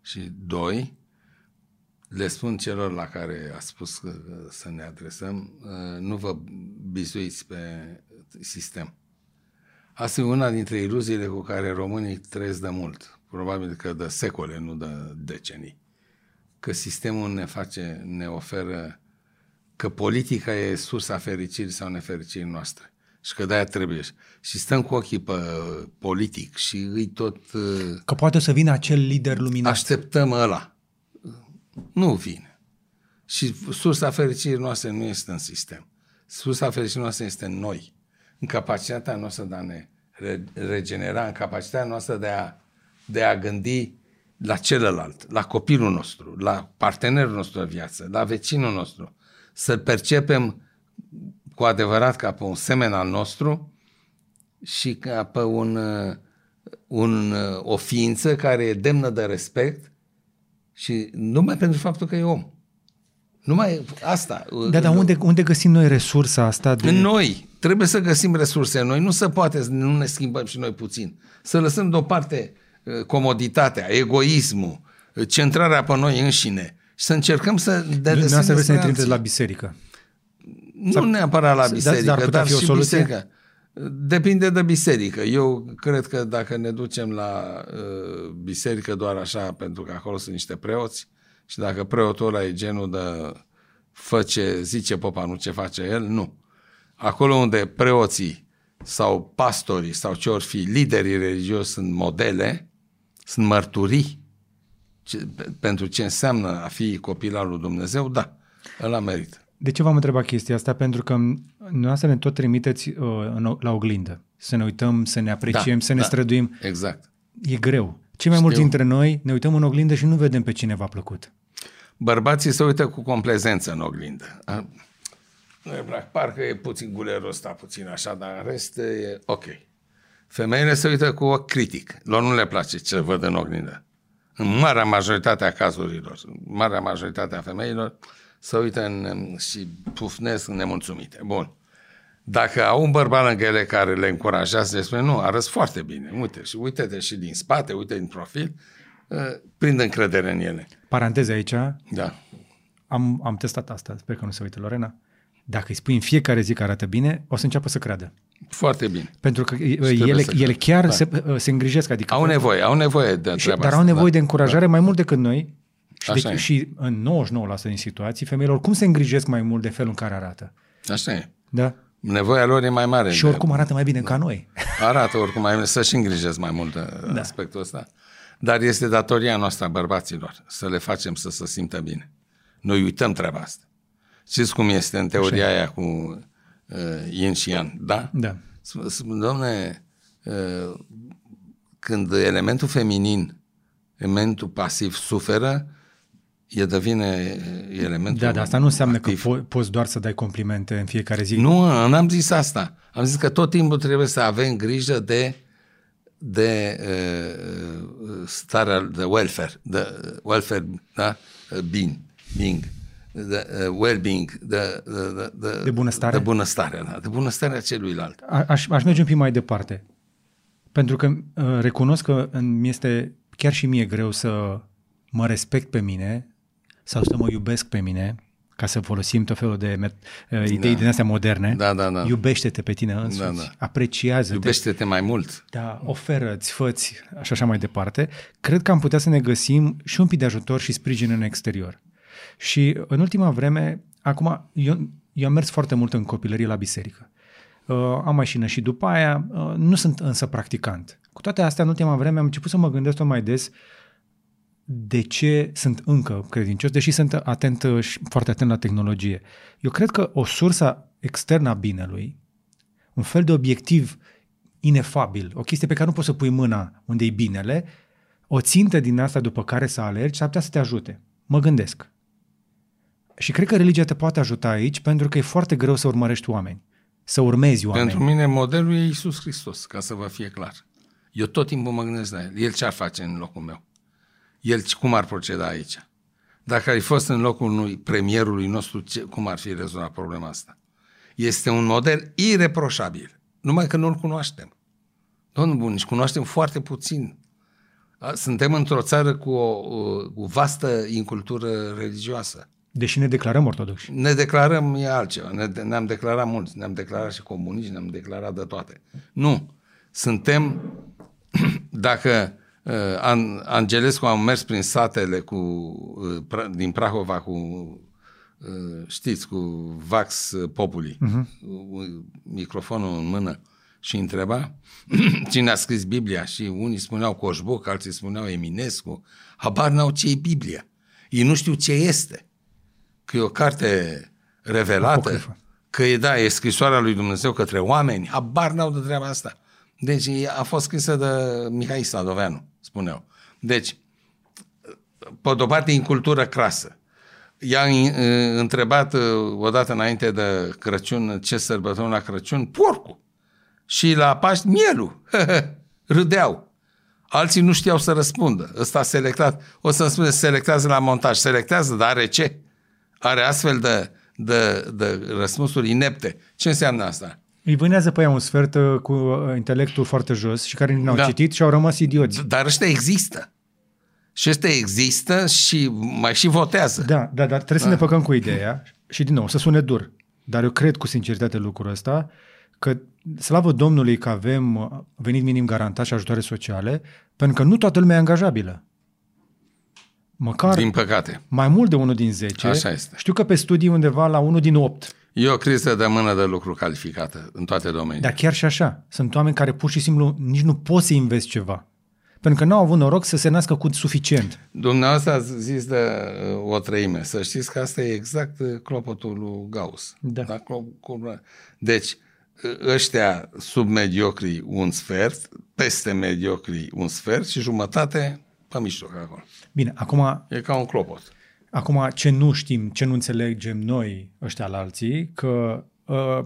Și doi, le spun celor la care a spus că să ne adresăm, uh, nu vă bizuiți pe sistem. Asta e una dintre iluziile cu care românii trăiesc de mult. Probabil că de secole, nu de decenii. Că sistemul ne face, ne oferă că politica e sursa fericirii sau nefericirii noastre. Și că de-aia trebuie. Și stăm cu ochii pe politic și îi tot uh, Că poate să vină acel lider luminat. așteptăm ăla. Nu vine. Și sursa fericirii noastre nu este în sistem. Sursa fericirii noastre este în noi. În capacitatea noastră de a ne re- regenera, în capacitatea noastră de a, de a gândi la celălalt, la copilul nostru, la partenerul nostru de viață, la vecinul nostru. Să-l percepem cu adevărat ca pe un semen al nostru și ca pe un, uh, un, uh, o ființă care e demnă de respect și numai pentru faptul că e om. Numai asta. Da, dar unde, unde găsim noi resursa asta? De... În noi. Trebuie să găsim resurse în noi. Nu se poate să nu ne schimbăm și noi puțin. Să lăsăm deoparte uh, comoditatea, egoismul, uh, centrarea pe noi înșine și să încercăm să Nu degăsim să vreți să ne despre trimiteți alții. la biserică. Nu neapărat la Da, biserică, dar ar putea dar fi o și soluție? biserică. Depinde de biserică. Eu cred că dacă ne ducem la uh, biserică doar așa, pentru că acolo sunt niște preoți, și dacă preotul ăla e genul de fă ce zice popa, nu ce face el, nu. Acolo unde preoții sau pastorii sau ce ori fi, liderii religioși sunt modele, sunt mărturii ce, pe- pentru ce înseamnă a fi copil al lui Dumnezeu, da, ăla merită. De ce v-am întrebat chestia asta? Pentru că noastră ne tot trimiteți uh, în, la oglindă. Să ne uităm, să ne apreciem, Da, să ne da. străduim. Exact. E greu. Cei mai Știu. mulți dintre noi ne uităm în oglindă și nu vedem pe cine v-a plăcut. Bărbații se uită cu complezență în oglindă. A? Nu e plac, parcă e puțin gulerul ăsta, puțin așa, dar în rest e ok. Femeile se uită cu ochi critic. Lor nu le place ce văd în oglindă. În marea majoritate a cazurilor, în marea majoritate a femeilor se uită în, și pufnesc nemulțumite. Bun. Dacă au un bărbat lângă ele care le încurajează, le spune, nu, arăți foarte bine, uite, și uite-te și din spate, uite din profil, uh, prind încredere în ele. Paranteze aici, Da. am, am testat asta, sper că nu se uită Lorena. Dacă îi spui în fiecare zi că arată bine, o să înceapă să creadă. Foarte bine. Pentru că uh, trebuie ele, să ele creadă. chiar Da. se, uh, se îngrijesc. Adică Au nevoie, au nevoie de și, treaba dar asta, au nevoie da. de încurajare mai mult decât noi. Și, Așa de, e. și în 99% din situații, femeile oricum se îngrijesc mai mult de felul în care arată. Da. Așa e. Da? Nevoia lor e mai mare. Și de- oricum arată mai bine ca noi. Arată oricum mai bine, să-și îngrijesc mai mult de da. aspectul ăsta. Dar este datoria noastră a bărbaților să le facem să se simtă bine. Noi uităm treaba asta. Știți cum este în teoria aia cu uh, yin și yang, da? Da. Sp- sp- Domne, uh, când elementul feminin, elementul pasiv suferă, e devine uh, elementul Da, dar asta nu înseamnă activ. că po- poți doar să dai complimente în fiecare zi. Nu, n-am zis asta. Am zis că tot timpul trebuie să avem grijă de de uh, starea de welfare, de uh, welfare, da? Uh, being, being, de uh, well-being, de, de, de, de, De bunăstare? De bunăstare, da, de bunăstarea celuilalt. A- Aș, aș merge un pic mai departe. Pentru că uh, recunosc că mi este chiar și mie greu să mă respect pe mine sau să mă iubesc pe mine, ca să folosim tot felul de met- uh, idei Da. din astea moderne. Da, da, da. Iubește-te pe tine însuți, Da, da. apreciază-te, Iubește-te mai mult. da, oferă-ți, făți și așa mai departe. Cred că am putea să ne găsim și un pic de ajutor și sprijin în exterior. Și în ultima vreme, acum, eu, eu am mers foarte mult în copilărie la biserică. Uh, am mai și nășit după aia, uh, nu sunt însă practicant. Cu toate astea, în ultima vreme am început să mă gândesc tot mai des de ce sunt încă credincios, deși sunt atent uh, și foarte atent la tehnologie. Eu cred că o sursă externă a binelui, un fel de obiectiv inefabil, o chestie pe care nu poți să pui mâna unde e binele, o țintă din asta după care să alergi, s-ar putea să te ajute. Mă gândesc. Și cred că religia te poate ajuta aici pentru că e foarte greu să urmărești oameni, să urmezi oameni. Pentru mine modelul e Isus Hristos, ca să vă fie clar. Eu tot timpul mă gândesc la el. El ce ar face în locul meu? El cum ar proceda aici? Dacă ai fost în locul unui premierului nostru, ce, cum ar fi rezolvat problema asta? Este un model ireproșabil, numai că nu-l cunoaștem. Domnul bun, și cunoaștem foarte puțin. A, Suntem într-o țară cu o, o, o vastă incultură religioasă. Deși ne declarăm ortodoxi. Ne declarăm e altceva. Ne, ne-am declarat mulți. Ne-am declarat și comuniști, ne-am declarat de toate. Nu. Suntem, dacă uh, An- Angelescu a mers prin satele cu, uh, Pra- din Prahova cu, uh, știți, cu Vax Populi, uh-huh. microfonul în mână și întreba cine a scris Biblia și unii spuneau Coșbuc, alții spuneau Eminescu, habar n-au ce e Biblia. Ei nu știu ce este că e o carte revelată, Apocrifă. că e, da, e scrisoarea lui Dumnezeu către oameni, habar n-au de treaba asta. Deci e- a fost scrisă de Mihai Sadoveanu, spuneau. Deci, pe de-o parte, în cultură crasă. I-a în- întrebat uh, odată înainte de Crăciun ce sărbătorim la Crăciun, porcul. Și la Paști, mielul. Râdeau. Alții nu știau să răspundă. Ăsta a selectat. O să-mi spune, selectează la montaj. Selectează, dar are ce? Are astfel de, de, de răspunsuri inepte. Ce înseamnă asta? Îi vânează pe ea un sfert uh, cu uh, intelectul foarte jos și care n-au Da. citit și au rămas idioți. Dar ăștia există. Și ăștia există și mai și votează. Da, da, dar trebuie să ne păcăm cu ideea și din nou, să sune dur. Dar eu cred cu sinceritate lucrul ăsta că slavă Domnului că avem uh, venit minim garantat și ajutoare sociale, pentru că nu toată lumea e angajabilă. Măcar Din păcate. mai mult de unul din 10. Așa este. Știu că pe studii undeva la unul din 8. E o criză de mână de lucru calificată în toate domeniile. Dar chiar și așa. Sunt oameni care pur și simplu nici nu pot să investi ceva. Pentru că n-au avut noroc să se nască cu suficient. Dumneavoastră ați zis de uh, o treime. Să știți că asta e exact uh, clopotul lui Gauss. Da. clop- cum- Deci, uh, ăștia sub mediocri un sfert, peste mediocri un sfert și jumătate pe mijloc acolo. Bine, acum E ca un clopot. Acum, ce nu știm, ce nu înțelegem noi ăștia la alții, că uh,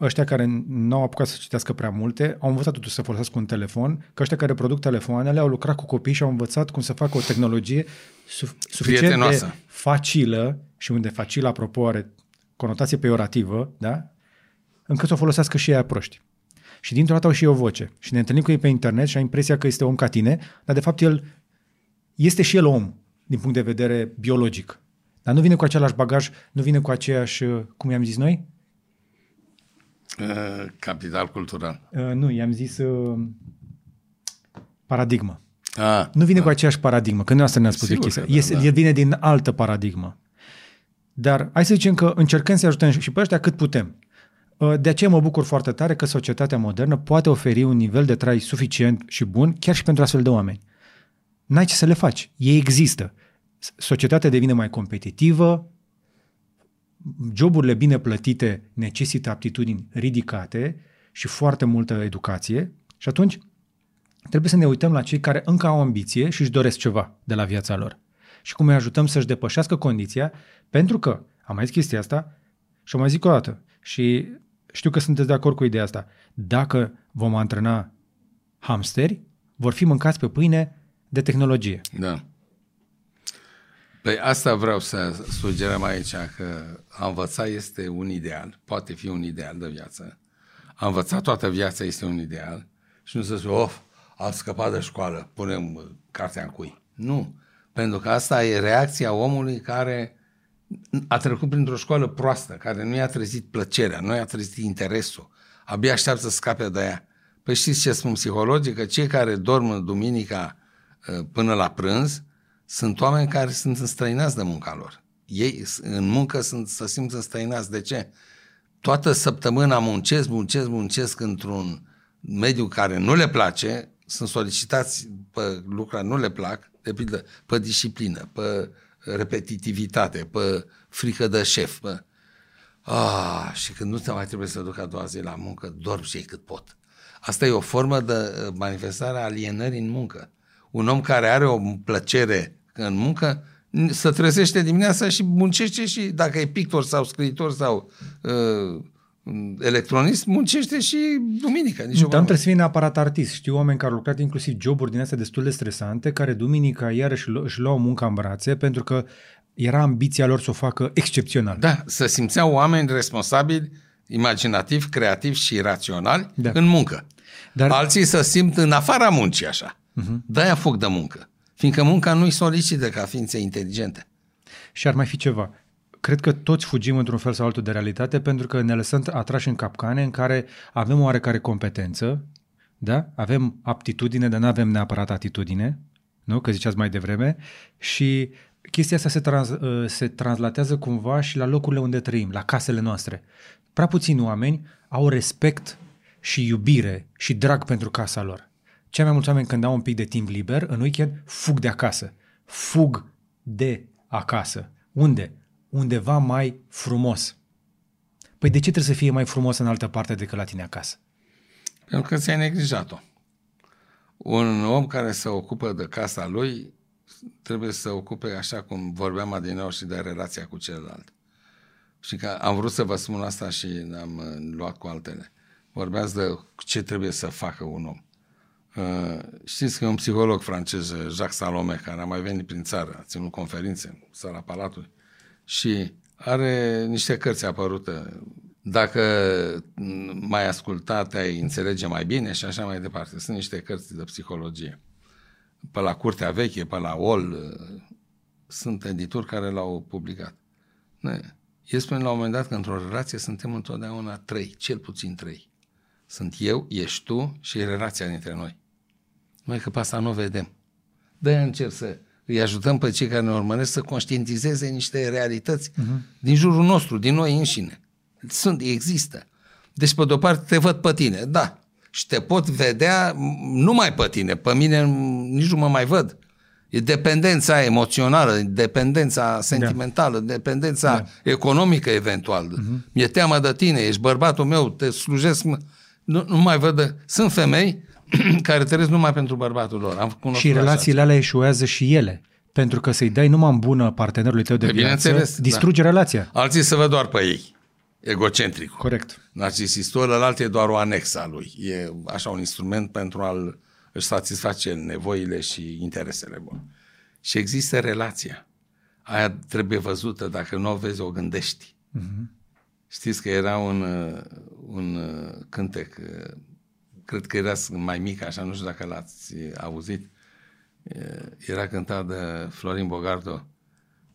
ăștia care nu au apucat să citească prea multe, au învățat totuși să folosească un telefon, că ăștia care produc telefoanele au lucrat cu copii și au învățat cum să facă o tehnologie suf- suficient Prietenoasă. de facilă și unde facilă, apropo, are conotație peorativă, da? încât să o folosească și ea proști. Și dintr-o dată au și eu o voce. Și ne întâlnim cu ei pe internet și ai impresia că este om ca tine, dar de fapt el este și el om din punct de vedere biologic. Dar nu vine cu același bagaj, nu vine cu aceeași, cum i-am zis noi? Uh, capital cultural. Uh, nu, i-am zis uh, paradigmă. Ah, Nu vine cu aceeași paradigmă, că nu asta ne-a spus Sigur chestia. că da, Este, da. El vine din altă paradigmă. Dar hai să zicem că încercăm să ajutăm și pe ăștia cât putem. Uh, De aceea mă bucur foarte tare că societatea modernă poate oferi un nivel de trai suficient și bun chiar și pentru astfel de oameni. N-ai ce să le faci. Ei există. S- Societatea devine mai competitivă, joburile bine plătite necesită aptitudini ridicate și foarte multă educație și atunci trebuie să ne uităm la cei care încă au ambiție și își doresc ceva de la viața lor. Și cum îi ajutăm să-și depășească condiția, pentru că, am mai zis chestia asta și o mai zic o dată, și știu că sunteți de acord cu ideea asta, dacă vom antrena hamsteri, vor fi mâncați pe pâine de tehnologie. Da. Păi asta vreau să sugerăm aici, că a învăța este un ideal, poate fi un ideal de viață. A învăța toată viața este un ideal și nu să spui, of, a scăpat de școală, punem uh, cartea în cui. Nu, pentru că asta e reacția omului care a trecut printr-o școală proastă, care nu i-a trezit plăcerea, nu i-a trezit interesul, abia așteaptă să scape de ea. Păi știți ce spun psihologii? Că cei care dorm duminica uh, până la prânz sunt oameni care sunt înstrăinați de munca lor. Ei s- în muncă sunt, să simt înstrăinați. De ce? Toată săptămâna muncesc, muncesc, muncesc într-un mediu care nu le place, sunt solicitați pe lucruri nu le plac, de pildă pe disciplină, pe repetitivitate, pe frică de șef. Pe... Ah, și când nu te mai trebuie să duc a doua zi la muncă, dorm și ei cât pot. Asta e o formă de uh, manifestare a alienării în muncă. Un om care are o plăcere în muncă n- se trezește dimineața și muncește și dacă e pictor sau scriitor sau uh, electronist, muncește și duminică. Nici Dar nu trebuie să fie neapărat artist. Știu oameni care au lucrat inclusiv joburi din astea destul de stresante, care duminica iarăși lu- își luau munca în brațe pentru că era ambiția lor să o facă excepțional. Da, să simțeau oameni responsabili, imaginativi, creativi și raționali Da. în muncă. Dar- Dar... Alții să simt în afara muncii așa. Uh-huh. De-aia fug de muncă. Fiindcă munca nu-i solicită ca ființe inteligente. Și ar mai fi ceva. Cred că toți fugim într-un fel sau altul de realitate pentru că ne lăsăm atrași în capcane în care avem oarecare competență, da? avem aptitudine, dar nu avem neapărat atitudine, nu? că ziceați mai devreme, și chestia asta se, trans, uh, se translatează cumva și la locurile unde trăim, la casele noastre. Prea puțini oameni au respect și iubire și drag pentru casa lor. Cei mai mulți oameni când au un pic de timp liber, în weekend, fug de acasă. Fug de acasă. Unde? Undeva mai frumos. Păi de ce trebuie să fie mai frumos în altă parte decât la tine acasă? Pentru că ți-ai neglijat-o. Un om care se ocupă de casa lui trebuie să se ocupe așa cum vorbeam adineau și de relația cu celălalt. Și că am vrut să vă spun asta și am uh, luat cu altele. Vorbeați de ce trebuie să facă un om. Uh, știți că e un psiholog francez, Jacques Salome, care a mai venit prin țară, a ținut conferințe în sala Palatului și are niște cărți apărute. Dacă mai asculta, te-ai înțelege mai bine și așa mai departe. Sunt niște cărți de psihologie. Pe la Curtea Veche, pe la OL, uh, sunt edituri care l-au publicat. Ne, el spune la un moment dat că într-o relație suntem întotdeauna trei, cel puțin trei. Sunt eu, ești tu și e relația dintre noi. Noi că pe asta nu o vedem. De-aia încerc să îi ajutăm pe cei care ne urmăresc să conștientizeze niște realități uh-huh. din jurul nostru, din noi înșine. Sunt, există. Deci, pe de-o parte, te văd pe tine, da. Și te pot vedea numai pe tine. Pe mine nici nu mă mai văd. E dependența emoțională, dependența sentimentală, da. dependența da. economică eventual. Uh-huh. Mi-e teamă de tine, ești bărbatul meu, te slujesc. Nu, nu mai văd. Sunt femei care trăiesc numai pentru bărbatul lor. Am și relațiile alea eșuează și ele. Pentru că să-i dai numai în bună partenerului tău de Păi, viață, distruge da. relația. Alții să văd doar pe ei. Egocentric. Corect. Narcisistul ălalt e doar o anexă a lui. E așa un instrument pentru a-l își satisface nevoile și interesele. Bun. Și există relația. Aia trebuie văzută. Dacă nu o vezi, o gândești. Uh-huh. Știți că era un, uh, un uh, cântec, uh, cred că era mai mic, așa, nu știu dacă l-ați auzit. Era cântat de Florin Bogardo.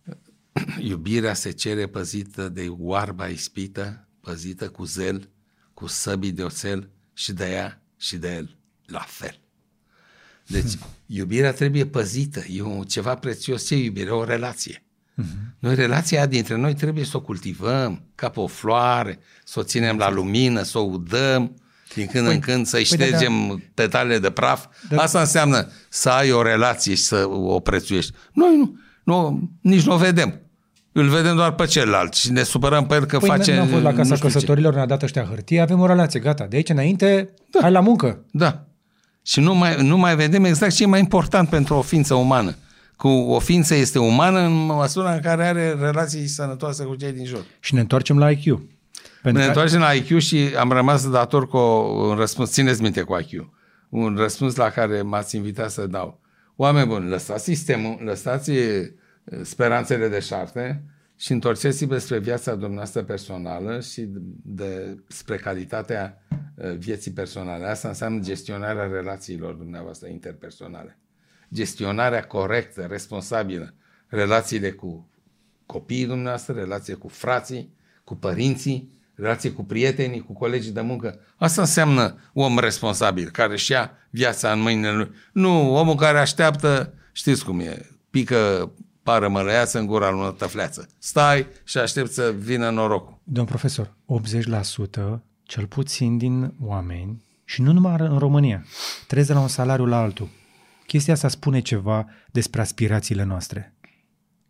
Iubirea se cere păzită de oarba ispită, păzită cu zel, cu săbii de oțel și de ea și de el la fel. Deci, iubirea trebuie păzită, e un, ceva prețios. Ce iubire? O relație. Uh-huh. Noi relația dintre noi trebuie să o cultivăm ca pe o floare, să o ținem la lumină, să o udăm din când păi, în când, să-i păi ștergem da, da. petalele de praf. Da. Asta înseamnă să ai o relație și să o prețuiești. Noi nu, nu nici nu o vedem. Îl vedem doar pe celălalt și ne supărăm pe el că păi face... Păi fost la casa căsătorilor, ne-a dat ăștia hârtie, avem o relație, gata. De aici înainte, da. hai la muncă. Da. Și nu mai, nu mai vedem exact ce e mai important pentru o ființă umană cu o ființă este umană în măsura în care are relații sănătoase cu cei din jur. Și ne întoarcem la IQ. Pentru ne că... întoarcem la IQ și am rămas dator cu un răspuns, țineți minte cu IQ, un răspuns la care m-ați invitat să dau. Oameni buni, lăsați sistemul, lăsați speranțele de șarte și întorceți-vă spre viața dumneavoastră personală și de, spre calitatea vieții personale. Asta înseamnă gestionarea relațiilor dumneavoastră interpersonale gestionarea corectă, responsabilă, relațiile cu copiii dumneavoastră, relație cu frații, cu părinții, relație cu prietenii, cu colegii de muncă. Asta înseamnă om responsabil, care își ia viața în mâinile lui. Nu, omul care așteaptă, știți cum e, pică pară mălăiață în gura lui tăfleață. Stai și aștept să vină norocul. Domn profesor, 80% cel puțin din oameni, și nu numai în România, trece de la un salariu la altul Chestia asta spune ceva despre aspirațiile noastre.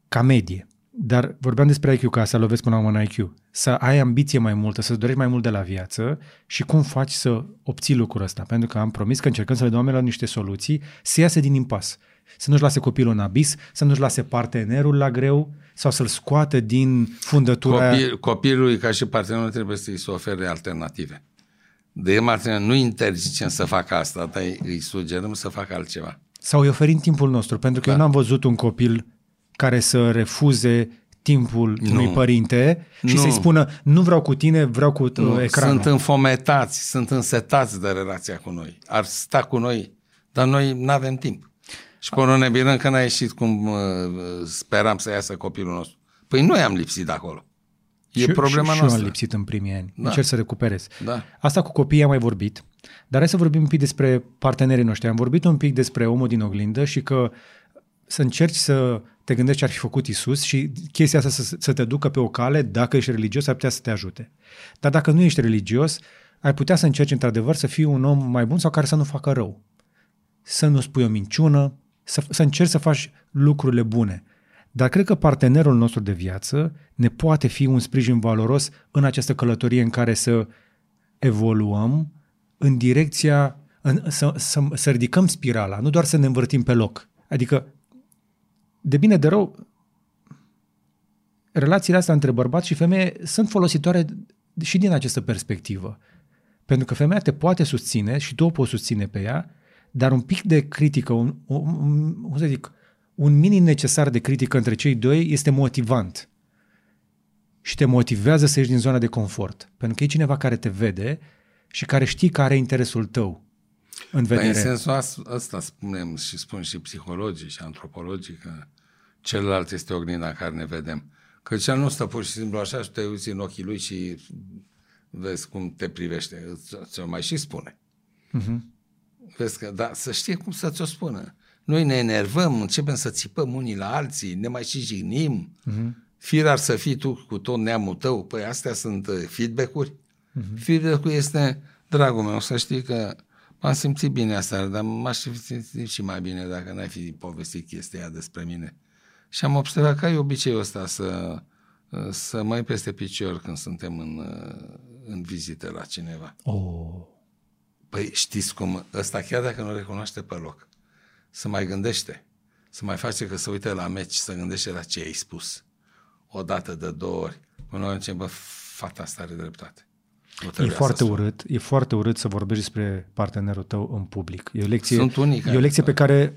Ca medie. Dar vorbeam despre IQ, ca să lovesc până la urmă în IQ. Să ai ambiție mai multă, să-ți dorești mai mult de la viață și cum faci să obții lucrul ăsta. Pentru că am promis că încercăm să le dăm oamenilor niște soluții, să iasă din impas. Să nu-și lase copilul în abis, să nu-și lase partenerul la greu sau să-l scoată din fundătura Copil, Copilului ca și partenerul trebuie să-i să ofere alternative. De Martin, nu interzicem să facă asta, dar îi sugerăm să facă altceva. Sau îi oferim timpul nostru, pentru că da. eu n-am văzut un copil care să refuze timpul nu. unui părinte și nu. să-i spună nu vreau cu tine, vreau cu nu. Uh, ecranul. Sunt înfometați, sunt însetați de relația cu noi. Ar sta cu noi, dar noi nu avem timp. Și până ne birăm că n-a ieșit cum uh, speram să iasă copilul nostru. Păi noi am lipsit de acolo. E și, problema și, noastră. Și eu am lipsit în primii ani. Da. Încerc să recuperez. Da. Asta cu copiii am mai vorbit, dar hai să vorbim un pic despre partenerii noștri. Am vorbit un pic despre omul din oglindă și că să încerci să te gândești ce ar fi făcut Isus și chestia asta să, să te ducă pe o cale, dacă ești religios, ar putea să te ajute. Dar dacă nu ești religios, ai putea să încerci într-adevăr să fii un om mai bun sau care să nu facă rău. Să nu spui o minciună, să, să încerci să faci lucrurile bune. Dar cred că partenerul nostru de viață ne poate fi un sprijin valoros în această călătorie în care să evoluăm în direcția, în, să, să, să ridicăm spirala, nu doar să ne învârtim pe loc. Adică, de bine de rău, relațiile astea între bărbat și femeie sunt folositoare și din această perspectivă. Pentru că femeia te poate susține și tu o poți susține pe ea, dar un pic de critică, un, un, un, cum să zic, un minim necesar de critică între cei doi este motivant și te motivează să ieși din zona de confort. Pentru că e cineva care te vede și care știi care are interesul tău în vedere. Dar în sensul ăsta spunem și spun și psihologii și antropologii că celălalt este oglinda în care ne vedem. Că cel nu stă pur și simplu așa și te uiți în ochii lui și vezi cum te privește. Ți-o mai și spune. Uh-huh. Vezi că, da, să știe cum să ți-o spună. Noi ne enervăm, începem să țipăm unii la alții, ne mai și jignim. Uh-huh. Firar să fii tu cu tot neamul tău. Păi astea sunt uh, feedback-uri. Uh-huh. Feedback-ul este, dragul meu, să știi că m-am simțit bine asta, dar m-aș simți și mai bine dacă n-ai fi povestit chestia despre mine. Și am observat că ai obiceiul ăsta să, uh, să mai peste picior când suntem în, uh, în vizită la cineva. Oh. Păi știți cum, ăsta chiar dacă nu recunoaște pe loc, să mai gândește, să mai face că să uite la meci, să gândește la ce ai spus. O dată, de două ori. Până la urmă, bă, fata asta are dreptate. E foarte urât, e foarte urât să vorbești despre partenerul tău în public. E o lecție, Sunt unii care, e o lecție pe care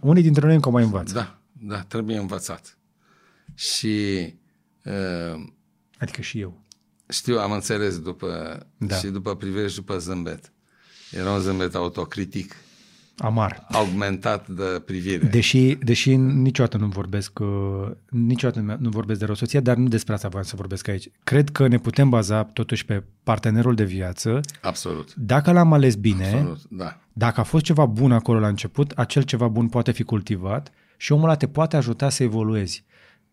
unii dintre noi încă mai învață. Da, da, trebuie învățat. Și... Uh, adică și eu. Știu, am înțeles după, Da. și după privire și după zâmbet. Era un zâmbet autocritic, Amar. augmentat de privire. Deși, deși niciodată nu vorbesc, uh, niciodată nu vorbesc de rosoția, dar nu despre asta voiam să vorbesc aici. Cred că ne putem baza totuși pe partenerul de viață. Absolut. Dacă l-am ales bine, Absolut, da. dacă a fost ceva bun acolo la început, acel ceva bun poate fi cultivat și omul ăla te poate ajuta să evoluezi.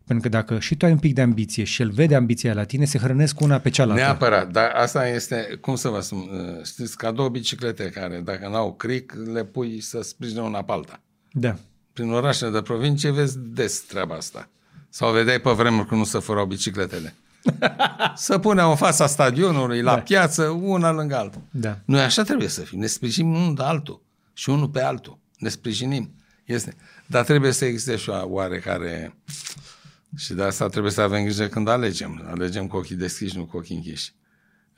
Pentru că dacă și tu ai un pic de ambiție și el vede ambiția la tine, se hrănesc una pe cealaltă. Neapărat, dar asta este, cum să vă spun, uh, știți, ca două biciclete care, dacă n-au cric, le pui să sprijine una pe alta. Da. Prin orașele de provincie vezi des treaba asta. Sau vedeai pe vremuri când nu se furau bicicletele. să puneau în fața stadionului, la Da. piață, una lângă alta. Da. Noi așa trebuie să fim. Ne sprijinim unul de altul și unul pe altul. Ne sprijinim. Este. Dar trebuie să existe și o oarecare... Și de asta trebuie să avem grijă când alegem. Alegem cu ochii deschiși, nu cu ochii închiși.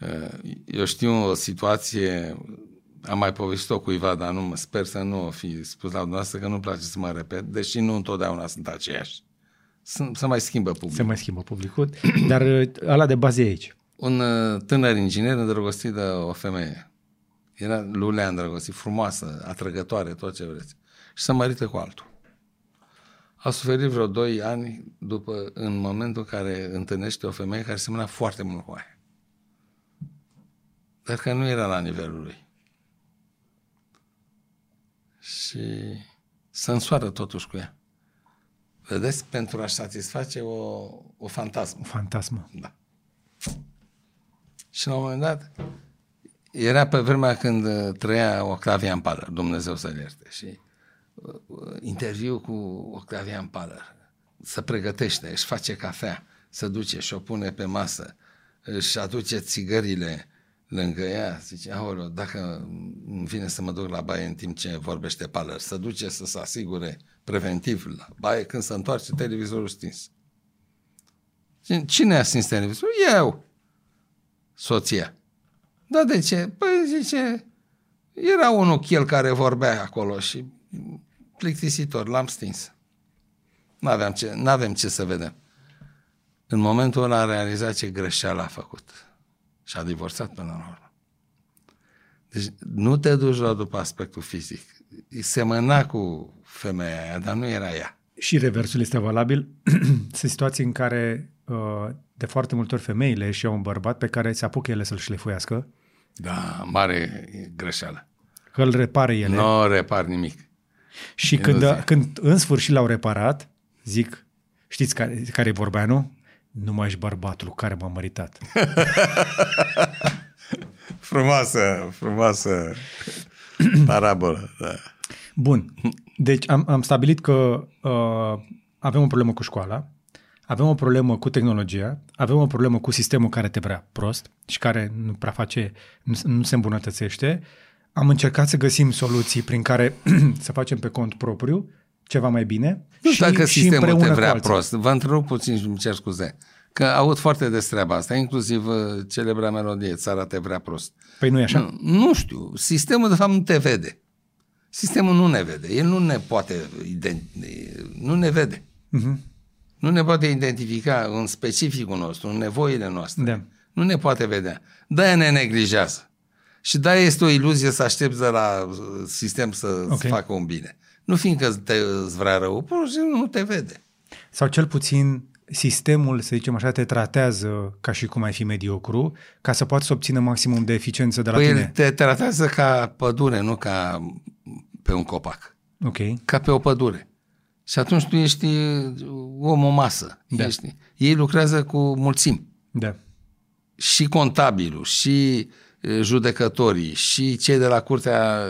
Uh, Eu știu o situație, am mai povestit-o cuiva, dar nu, mă- sper să nu o fi spus la dumneavoastră, că nu-mi place să mă repet, deși nu întotdeauna sunt aceiași. Sunt- Se mai schimbă public. Se mai schimbă publicul, dar uh, ăla de bază e aici. Un uh, tânăr inginer îndrăgostit de o femeie. Era lulea îndrăgostit, frumoasă, atrăgătoare, tot ce vreți. Și se mărită cu altul. A suferit vreo doi ani după, în momentul în care întâlnește o femeie care semăna foarte mult cu aia. Dar că nu era la nivelul lui. Și să însoară totuși cu ea. Vedeți, pentru a-și satisface o, o fantasmă. Fantasmă. Da. Și la un moment dat, era pe vremea când uh, trăia Octavian Paler, Dumnezeu să-l ierte. Și uh, uh, interviu cu Octavian Paler. Se pregătește, își face cafea, se duce și o pune pe masă, își aduce țigările lângă ea, zice, aoleo, dacă îmi vine să mă duc la baie în timp ce vorbește Paler, să duce să se asigure preventiv la baie, când se întoarce televizorul stins. Cine- Cine a stins televizorul? Eu. Soția. Da, de ce? Păi zice, era unul chel care vorbea acolo și plictisitor, l-am stins. N-aveam ce, n-avem ce să vedem. În momentul ăla a realizat ce greșeală a făcut. Și a divorțat până la urmă. Deci nu te duci la după aspectul fizic. Îi semăna cu femeia aia, dar nu era ea. Și reversul este valabil. Sunt situații în care uh, de foarte multe ori femeile și au un bărbat pe care se apucă ele să-l șlefuiască, Da, mare greșeală. că îl repare ele. Nu repar nimic. Și când, iluzie. când în sfârșit l-au reparat, zic, știți care, care e vorba, nu? Nu mai ești bărbatul cu care m-am măritat. Frumoasă, frumoasă parabolă. Da. Bun. Deci am, am stabilit că uh, avem o problemă cu școala, avem o problemă cu tehnologia, avem o problemă cu sistemul care te vrea prost și care nu prea face, nu, nu se îmbunătățește. Am încercat să găsim soluții prin care să facem pe cont propriu ceva mai bine Nu și, dacă și sistemul împreună te cu vrea alții. prost. Vă întrerup puțin și îmi cer scuze. Că aud foarte des treaba asta, inclusiv uh, celebra melodie, Țara te vrea prost. Păi nu e așa? Nu, nu știu, sistemul de fapt nu te vede. Sistemul nu ne vede, el nu ne poate, ident- nu ne vede. Uh-huh. Nu ne poate identifica în specificul nostru, în nevoile noastre. Da. Nu ne poate vedea. De-aia ne neglijează. Și de este o iluzie să aștepți de la uh, sistem să Ok. okay. facă un bine. Nu fiindcă te îți vrea rău, pur și simplu nu te vede. Sau cel puțin sistemul, să zicem așa, te tratează ca și cum ai fi mediocru, ca să poți să obțină maximum de eficiență de la Păi el tine. te tratează ca pădure, nu ca pe un copac. Ok. Ca pe o pădure. Și atunci tu ești uh, om o masă. Da. Ești. Ei lucrează cu mulțimi. Da. și contabilul, și e, judecătorii, și cei de la Curtea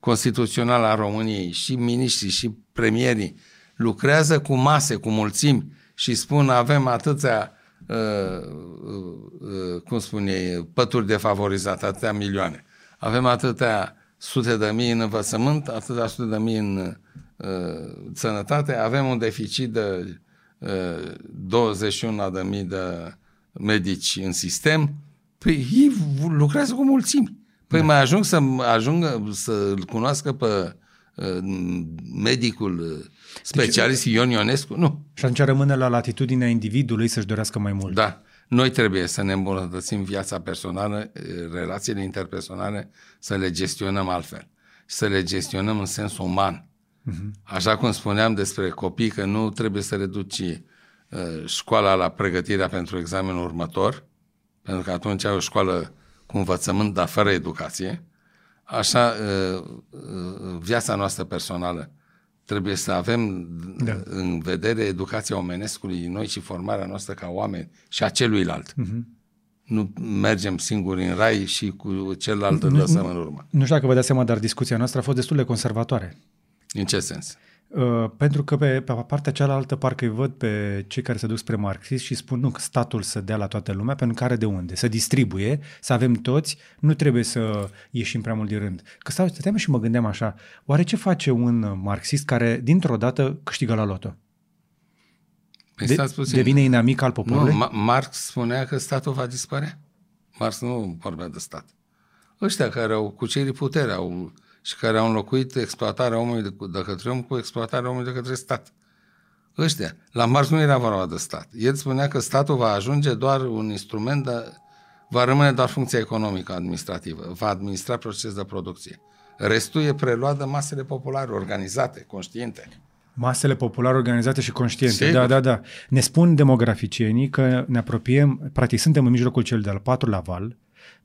Constituțională a României, și miniștrii, și premierii, lucrează cu mase, cu mulțimi și spun avem atâția, uh, uh, uh, cum spune ei, pături defavorizate, atâtea milioane. Avem atâtea sute de mii în învățământ, atâtea sute de mii în uh, sănătate, avem un deficit de uh, 21 de mii de medici în sistem, păi ei lucrează cu mulțimi. Păi mai ajung să ajungă să-l cunoască pe uh, medicul uh, specialist Ion Ionescu? Nu. Și atunci rămâne la latitudinea individului să-și dorească mai mult. Da. Noi trebuie să ne îmbunătățim viața personală, relațiile interpersonale, să le gestionăm altfel. Și să le gestionăm în sens uman. Uh-huh. Așa cum spuneam despre copii, că nu trebuie să reduci uh, școala la pregătirea pentru examenul următor, pentru că atunci ai o școală cu învățământ, dar fără educație. Așa, uh, uh, viața noastră personală trebuie să avem da. în vedere educația omenescului noi și formarea noastră ca oameni și a celuilalt. Uh-huh. Nu mergem singuri în rai și cu celălalt îl lăsăm în urmă. Nu știu dacă vă dați seama, dar discuția noastră a fost destul de conservatoare. În ce sens? Uh, pentru că pe, pe partea cealaltă parcă îi văd pe cei care se duc spre marxism și spun nu, că statul să dea la toată lumea, pentru care de unde? Să distribuie, să avem toți, nu trebuie să ieșim prea mult din rând. Că stau, stăteam și mă gândeam așa, oare ce face un marxist care dintr-o dată câștigă la loto? Păi de, puțin. devine inamic al poporului? Nu, Marx spunea că statul va dispărea. Marx nu vorbea de stat. Ăștia care au cucerit puterea, au și care au înlocuit exploatarea omului de, de către om cu exploatarea omului de către stat. Ăștia. La Marx nu era vorba de stat. El spunea că statul va ajunge doar un instrument, dar va rămâne doar funcția economică administrativă. Va administra proces de producție. Restul e preluat de masele populare, organizate, conștiente. Masele populare organizate și conștiente. Sigur. Da, da, da. Ne spun demograficienii că ne apropiem, practic suntem în mijlocul cel de-al patrulea val,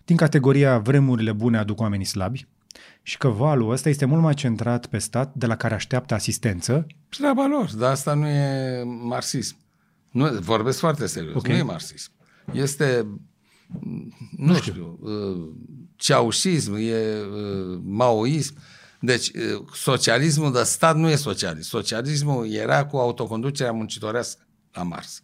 din categoria vremurile bune aduc oamenii slabi, și că valul ăsta este mult mai centrat pe stat, de la care așteaptă asistență. Treaba lor, dar asta nu e marxism. Nu, vorbesc foarte serios, okay. nu e marxism. Este, nu, nu știu, știu uh, ceaușism, e uh, maoism. Deci, uh, socialismul de stat nu e socialism. Socialismul era cu autoconducerea muncitorească la Marx.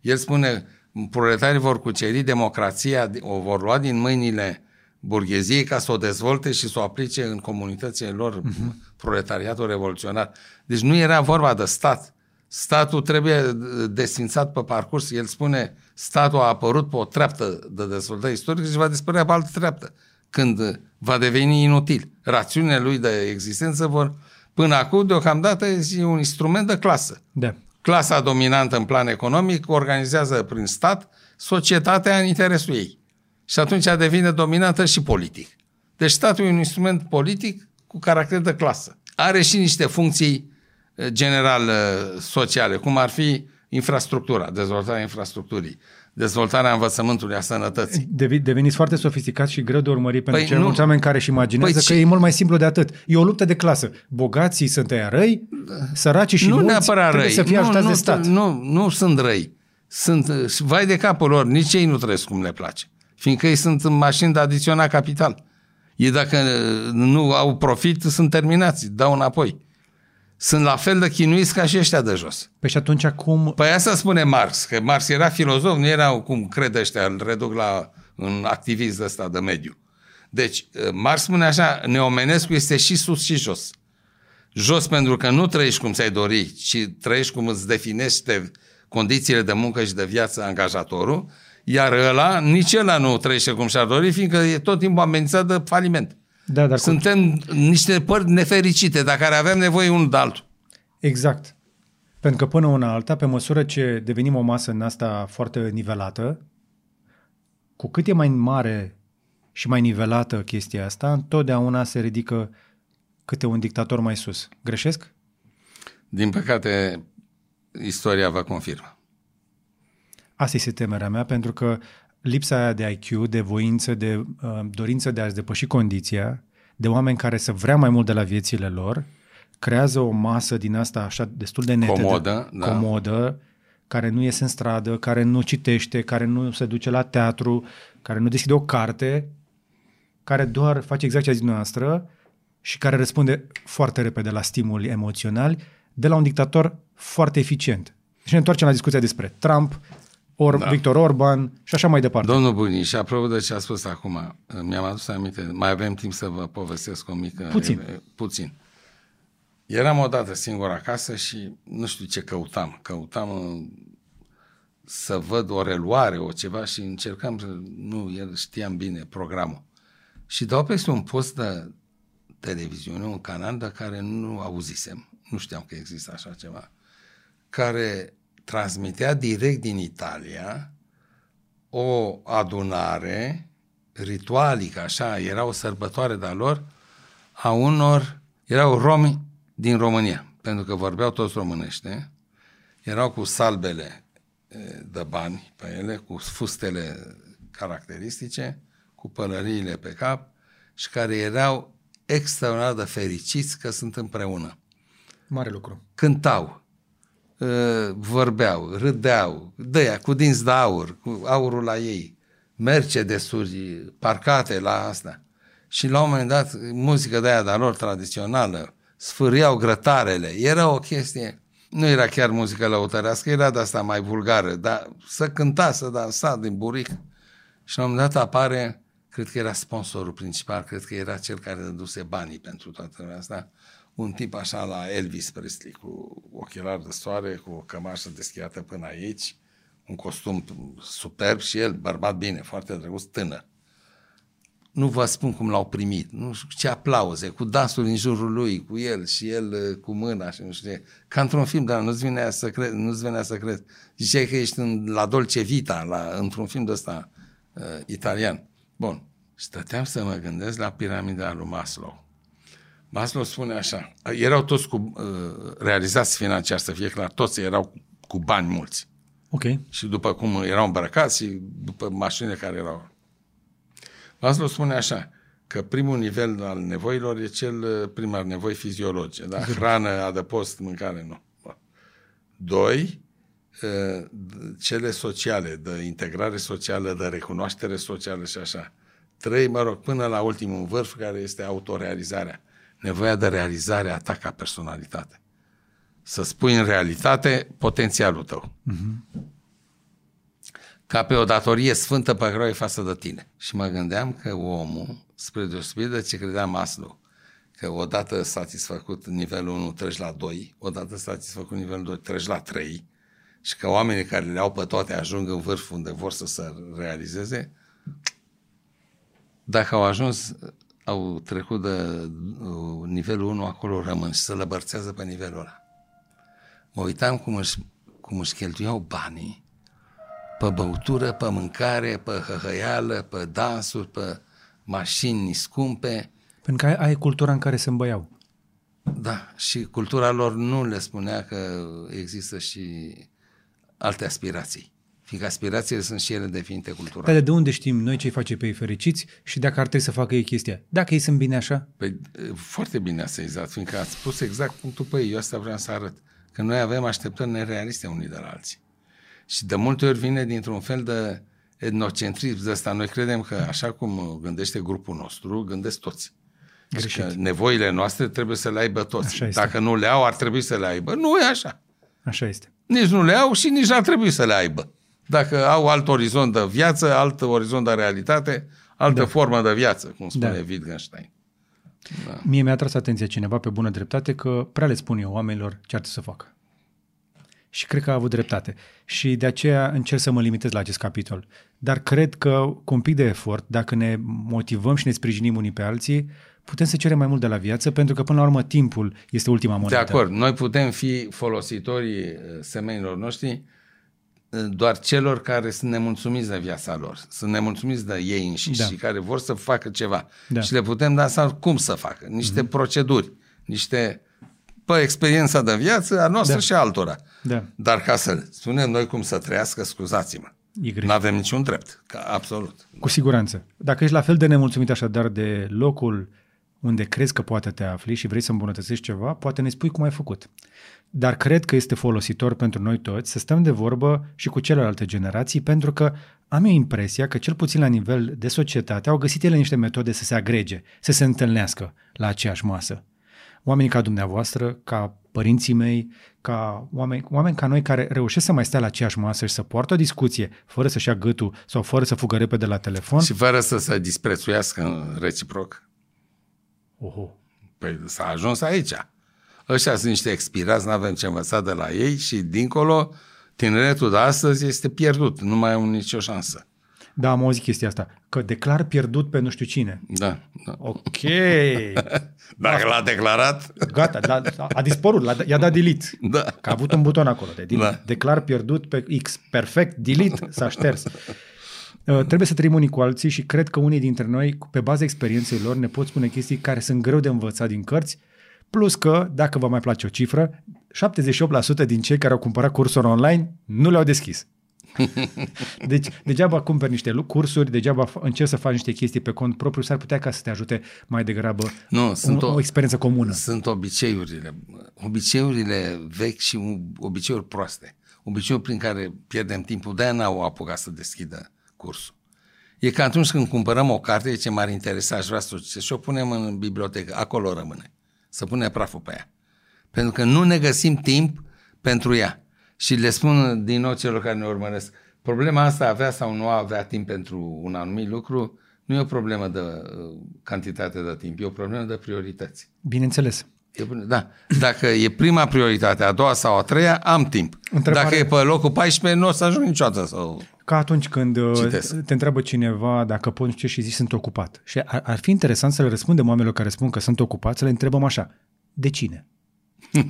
El spune, proletarii vor cuceri democrația, o vor lua din mâinile burgheziei ca să o dezvolte și să o aplice în comunitățile lor, uh-huh. proletariatul revoluționar. Deci nu era vorba de stat. Statul trebuie desfințat pe parcurs. El spune, statul a apărut pe o treaptă de dezvoltare istorică și va dispărea pe altă treaptă, când va deveni inutil. Rațiunile lui de existență vor... Până acum, deocamdată, e un instrument de clasă. Da. Clasa dominantă în plan economic organizează prin stat societatea în interesul ei și atunci devine dominantă și politic. Deci statul e un instrument politic cu caracter de clasă. Are și niște funcții eh, general eh, sociale, cum ar fi infrastructura, dezvoltarea infrastructurii, dezvoltarea învățământului, a sănătății. Deveniți foarte sofisticat și greu de urmărit pentru păi cei mulți oameni care își imaginează păi că ce... e mult mai simplu de atât. E o luptă de clasă. Bogații sunt aia răi, săracii și nu mulți neapărat trebuie răi. să fie nu, ajutați nu, de stat. Nu, nu sunt răi. Sunt, vai de capul lor, nici ei nu trăiesc cum le place fiindcă ei sunt în mașini de adiționat capital. Ei dacă uh, nu au profit, sunt terminați, dau înapoi. Sunt la fel de chinuiți ca și ăștia de jos. Păi și atunci cum... Păi asta spune Marx, că Marx era filozof, nu era cum crede ăștia, îl reduc la un activist ăsta de mediu. Deci, uh, Marx spune așa, neomenescu este și sus și jos. Jos pentru că nu trăiești cum ți-ai dori, ci trăiești cum îți definește condițiile de muncă și de viață angajatorul iar ăla, nici ăla nu trăiește cum și-ar dori, fiindcă e tot timpul amenințat de faliment. Da, dar Suntem cum... niște părți nefericite, dar care avem nevoie unul de altul. Exact. Pentru că până una alta, pe măsură ce devenim o masă în asta foarte nivelată, cu cât e mai mare și mai nivelată chestia asta, întotdeauna se ridică câte un dictator mai sus. Greșesc? Din păcate, istoria vă confirmă. Asta este temerea mea, pentru că lipsa aia de IQ, de voință, de uh, dorință de a-ți depăși condiția, de oameni care să vrea mai mult de la viețile lor, creează o masă din asta așa destul de netedă, comodă, da. comodă care nu iese în stradă, care nu citește, care nu se duce la teatru, care nu deschide o carte, care doar face exact ce a zis noastră și care răspunde foarte repede la stimuli emoționali de la un dictator foarte eficient. Și ne întoarcem la discuția despre Trump, Or, da. Victor Orban și așa mai departe. Domnul Buni, și apropo de ce a spus acum, mi-am adus aminte, mai avem timp să vă povestesc o mică... Puțin. Puțin. Eram odată singur acasă și nu știu ce căutam. Căutam uh, să văd o reluare, o ceva și încercam să... Nu, el știam bine programul. Și dau peste un post de televiziune, un canal de care nu auzisem. Nu știam că există așa ceva. Care transmitea direct din Italia o adunare ritualică, așa, era o sărbătoare de-a lor, a unor, erau romi din România, pentru că vorbeau toți românește, erau cu salbele de bani pe ele, cu fustele caracteristice, cu pălăriile pe cap și care erau extraordinar de fericiți că sunt împreună. Mare lucru. Cântau, vorbeau, râdeau, dăia cu dinți de aur, cu aurul la ei, Mercedesuri parcate la asta. Și la un moment dat, muzică de aia de lor tradițională, sfâriau grătarele. Era o chestie, nu era chiar muzică lăutărească, era de asta mai vulgară, dar să cânta, să dansa din buric. Și la un moment dat apare, cred că era sponsorul principal, cred că era cel care dăduse banii pentru toată asta, un tip așa la Elvis Presley, cu ochelari de soare, cu o cămașă deschiată până aici, un costum superb și el, bărbat bine, foarte drăguț, tânăr. Nu vă spun cum l-au primit, nu știu ce aplauze, cu dansul în jurul lui, cu el și el uh, cu mâna și nu știu ce. Ca într-un film, dar nu-ți venea să crezi, nu-ți venea să crezi. Ziceai că ești în, la Dolce Vita, la, într-un film de ăsta uh, italian. Bun. Stăteam să mă gândesc la piramida lui Maslow. Maslow spune așa, erau toți cu, uh, realizați financiar, să fie clar, toți erau cu bani mulți. Ok. Și după cum erau îmbrăcați și după mașinile care erau. Maslow spune așa, că primul nivel al nevoilor e cel uh, primar nevoi fiziologice, da? Hrană, adăpost, mâncare, nu. Doi, uh, cele sociale, de integrare socială, de recunoaștere socială și așa. Trei, mă rog, până la ultimul vârf, care este autorealizarea. Nevoia de realizare a ta ca personalitate să spui în realitate potențialul tău. Uh-huh. Ca pe o datorie sfântă pe care o ai față de tine. Și mă gândeam că omul, spre deosebire de ce credea Maslow, că odată satisfăcut nivelul 1 treci la 2, odată satisfăcut nivelul 2 treci la 3 și că oamenii care le au pe toate ajung în vârf unde vor să se realizeze, dacă au ajuns, au trecut de uh, nivelul 1, acolo rămân și se lăbărțează pe nivelul ăla mă uitam cum își, cum își cheltuiau banii pe băutură, pe mâncare, pe hăhăială, pe dansuri, pe mașini scumpe. Pentru că ai cultura în care se îmbăiau. Da, și cultura lor nu le spunea că există și alte aspirații. Fiindcă aspirațiile sunt și ele definite cultural. Dar de unde știm noi ce-i face pe ei fericiți și dacă ar trebui să facă ei chestia? Dacă ei sunt bine așa? Păi, foarte bine asezat, fiindcă ați spus exact punctul pe ei. Eu asta vreau să arăt că noi avem așteptări nerealiste unii de la alții. Și de multe ori vine dintr-un fel de etnocentrism de ăsta. Noi credem că așa cum gândește grupul nostru, gândesc toți. Deci că nevoile noastre trebuie să le aibă toți. Dacă nu le au, ar trebui să le aibă. Nu e așa. Așa este. Nici nu le au și nici n-ar trebui să le aibă. Dacă au alt orizont de viață, alt orizont de realitate, altă da. formă de viață, cum spune da. Wittgenstein. Da. Mie mi-a tras atenția cineva pe bună dreptate că prea le spun eu oamenilor ce ar trebui să facă. Și cred că a avut dreptate. Și de aceea încerc să mă limitez la acest capitol. Dar cred că cu un pic de efort, dacă ne motivăm și ne sprijinim unii pe alții, putem să cerem mai mult de la viață, pentru că până la urmă timpul este ultima monedă. De acord. Noi putem fi folositorii uh, semenilor noștri doar celor care sunt nemulțumiți de viața lor, sunt nemulțumiți de ei înșiși da. și care vor să facă ceva. Da. Și le putem da seama cum să facă, niște mm-hmm. proceduri, niște pe experiența de viață a noastră da. și altora. Da. Dar ca să spunem noi cum să trăiască, scuzați-mă. Nu avem niciun drept, ca, absolut. Cu siguranță. Dacă ești la fel de nemulțumit așadar de locul unde crezi că poate te afli și vrei să îmbunătățești ceva, poate ne spui cum ai făcut. Dar cred că este folositor pentru noi toți să stăm de vorbă și cu celelalte generații, pentru că am eu impresia că, cel puțin la nivel de societate, au găsit ele niște metode să se agrege, să se întâlnească la aceeași masă. Oamenii ca dumneavoastră, ca părinții mei, ca oameni, oameni ca noi care reușesc să mai stea la aceeași masă și să poartă o discuție fără să-și ia gâtul sau fără să fugă repede la telefon. Și fără să se disprețuiască reciproc. Oho. Păi s-a ajuns aici. Ăștia sunt niște expirați, nu avem ce învăța de la ei și dincolo tineretul de astăzi este pierdut, nu mai au nicio șansă. Da, am auzit chestia asta, că declar pierdut pe nu știu cine. Da. da. Ok. Dacă l-a declarat... Gata, l-a, a dispărut, l-a, i-a dat delete. Da. Că a avut un buton acolo de delete. Da. Declar pierdut pe X. Perfect, delete, s-a șters. Uh, trebuie să trăim unii cu alții și cred că unii dintre noi, pe baza experienței lor, ne pot spune chestii care sunt greu de învățat din cărți, plus că, dacă vă mai place o cifră, 78% din cei care au cumpărat cursuri online nu le-au deschis. Deci, degeaba cumperi niște cursuri, degeaba încerci să faci niște chestii pe cont propriu, s-ar putea ca să te ajute mai degrabă nu, sunt o, o experiență comună. Sunt obiceiurile, obiceiurile vechi și obiceiuri proaste. Obiceiuri prin care pierdem timpul, de-aia n-au apucat să deschidă cursul. E ca atunci când cumpărăm o carte, ce m-ar interesa, aș vrea să o și o punem în bibliotecă, acolo rămâne. Să punem praful pe ea. Pentru că nu ne găsim timp pentru ea. Și le spun din nou celor care ne urmăresc, problema asta avea sau nu avea timp pentru un anumit lucru, nu e o problemă de uh, cantitate de timp, e o problemă de priorități. Bineînțeles. E, da. Dacă e prima prioritate, a doua sau a treia, am timp. Întrebare... Dacă e pe locul 14, nu o să ajung niciodată să Ca atunci când uh, citesc. te întreabă cineva dacă poți ce și zici sunt ocupat. Și ar, ar fi interesant să le răspundem oamenilor care spun că sunt ocupați, să le întrebăm așa. De cine?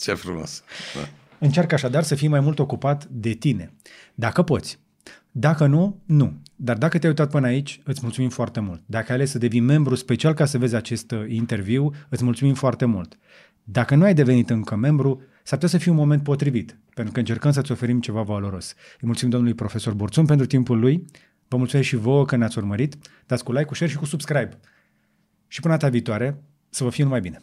Ce frumos. Da. Încearcă așadar să fii mai mult ocupat de tine. Dacă poți. Dacă nu, nu. Dar dacă te-ai uitat până aici, îți mulțumim foarte mult. Dacă ai ales să devii membru special ca să vezi acest uh, interviu, îți mulțumim foarte mult. Dacă nu ai devenit încă membru, s-ar putea să fie un moment potrivit, pentru că încercăm să-ți oferim ceva valoros. Îi mulțumim domnului profesor Burțun pentru timpul lui, vă mulțumesc și vouă că ne-ați urmărit, dați cu like, cu share și cu subscribe. Și până data viitoare, să vă fie numai bine!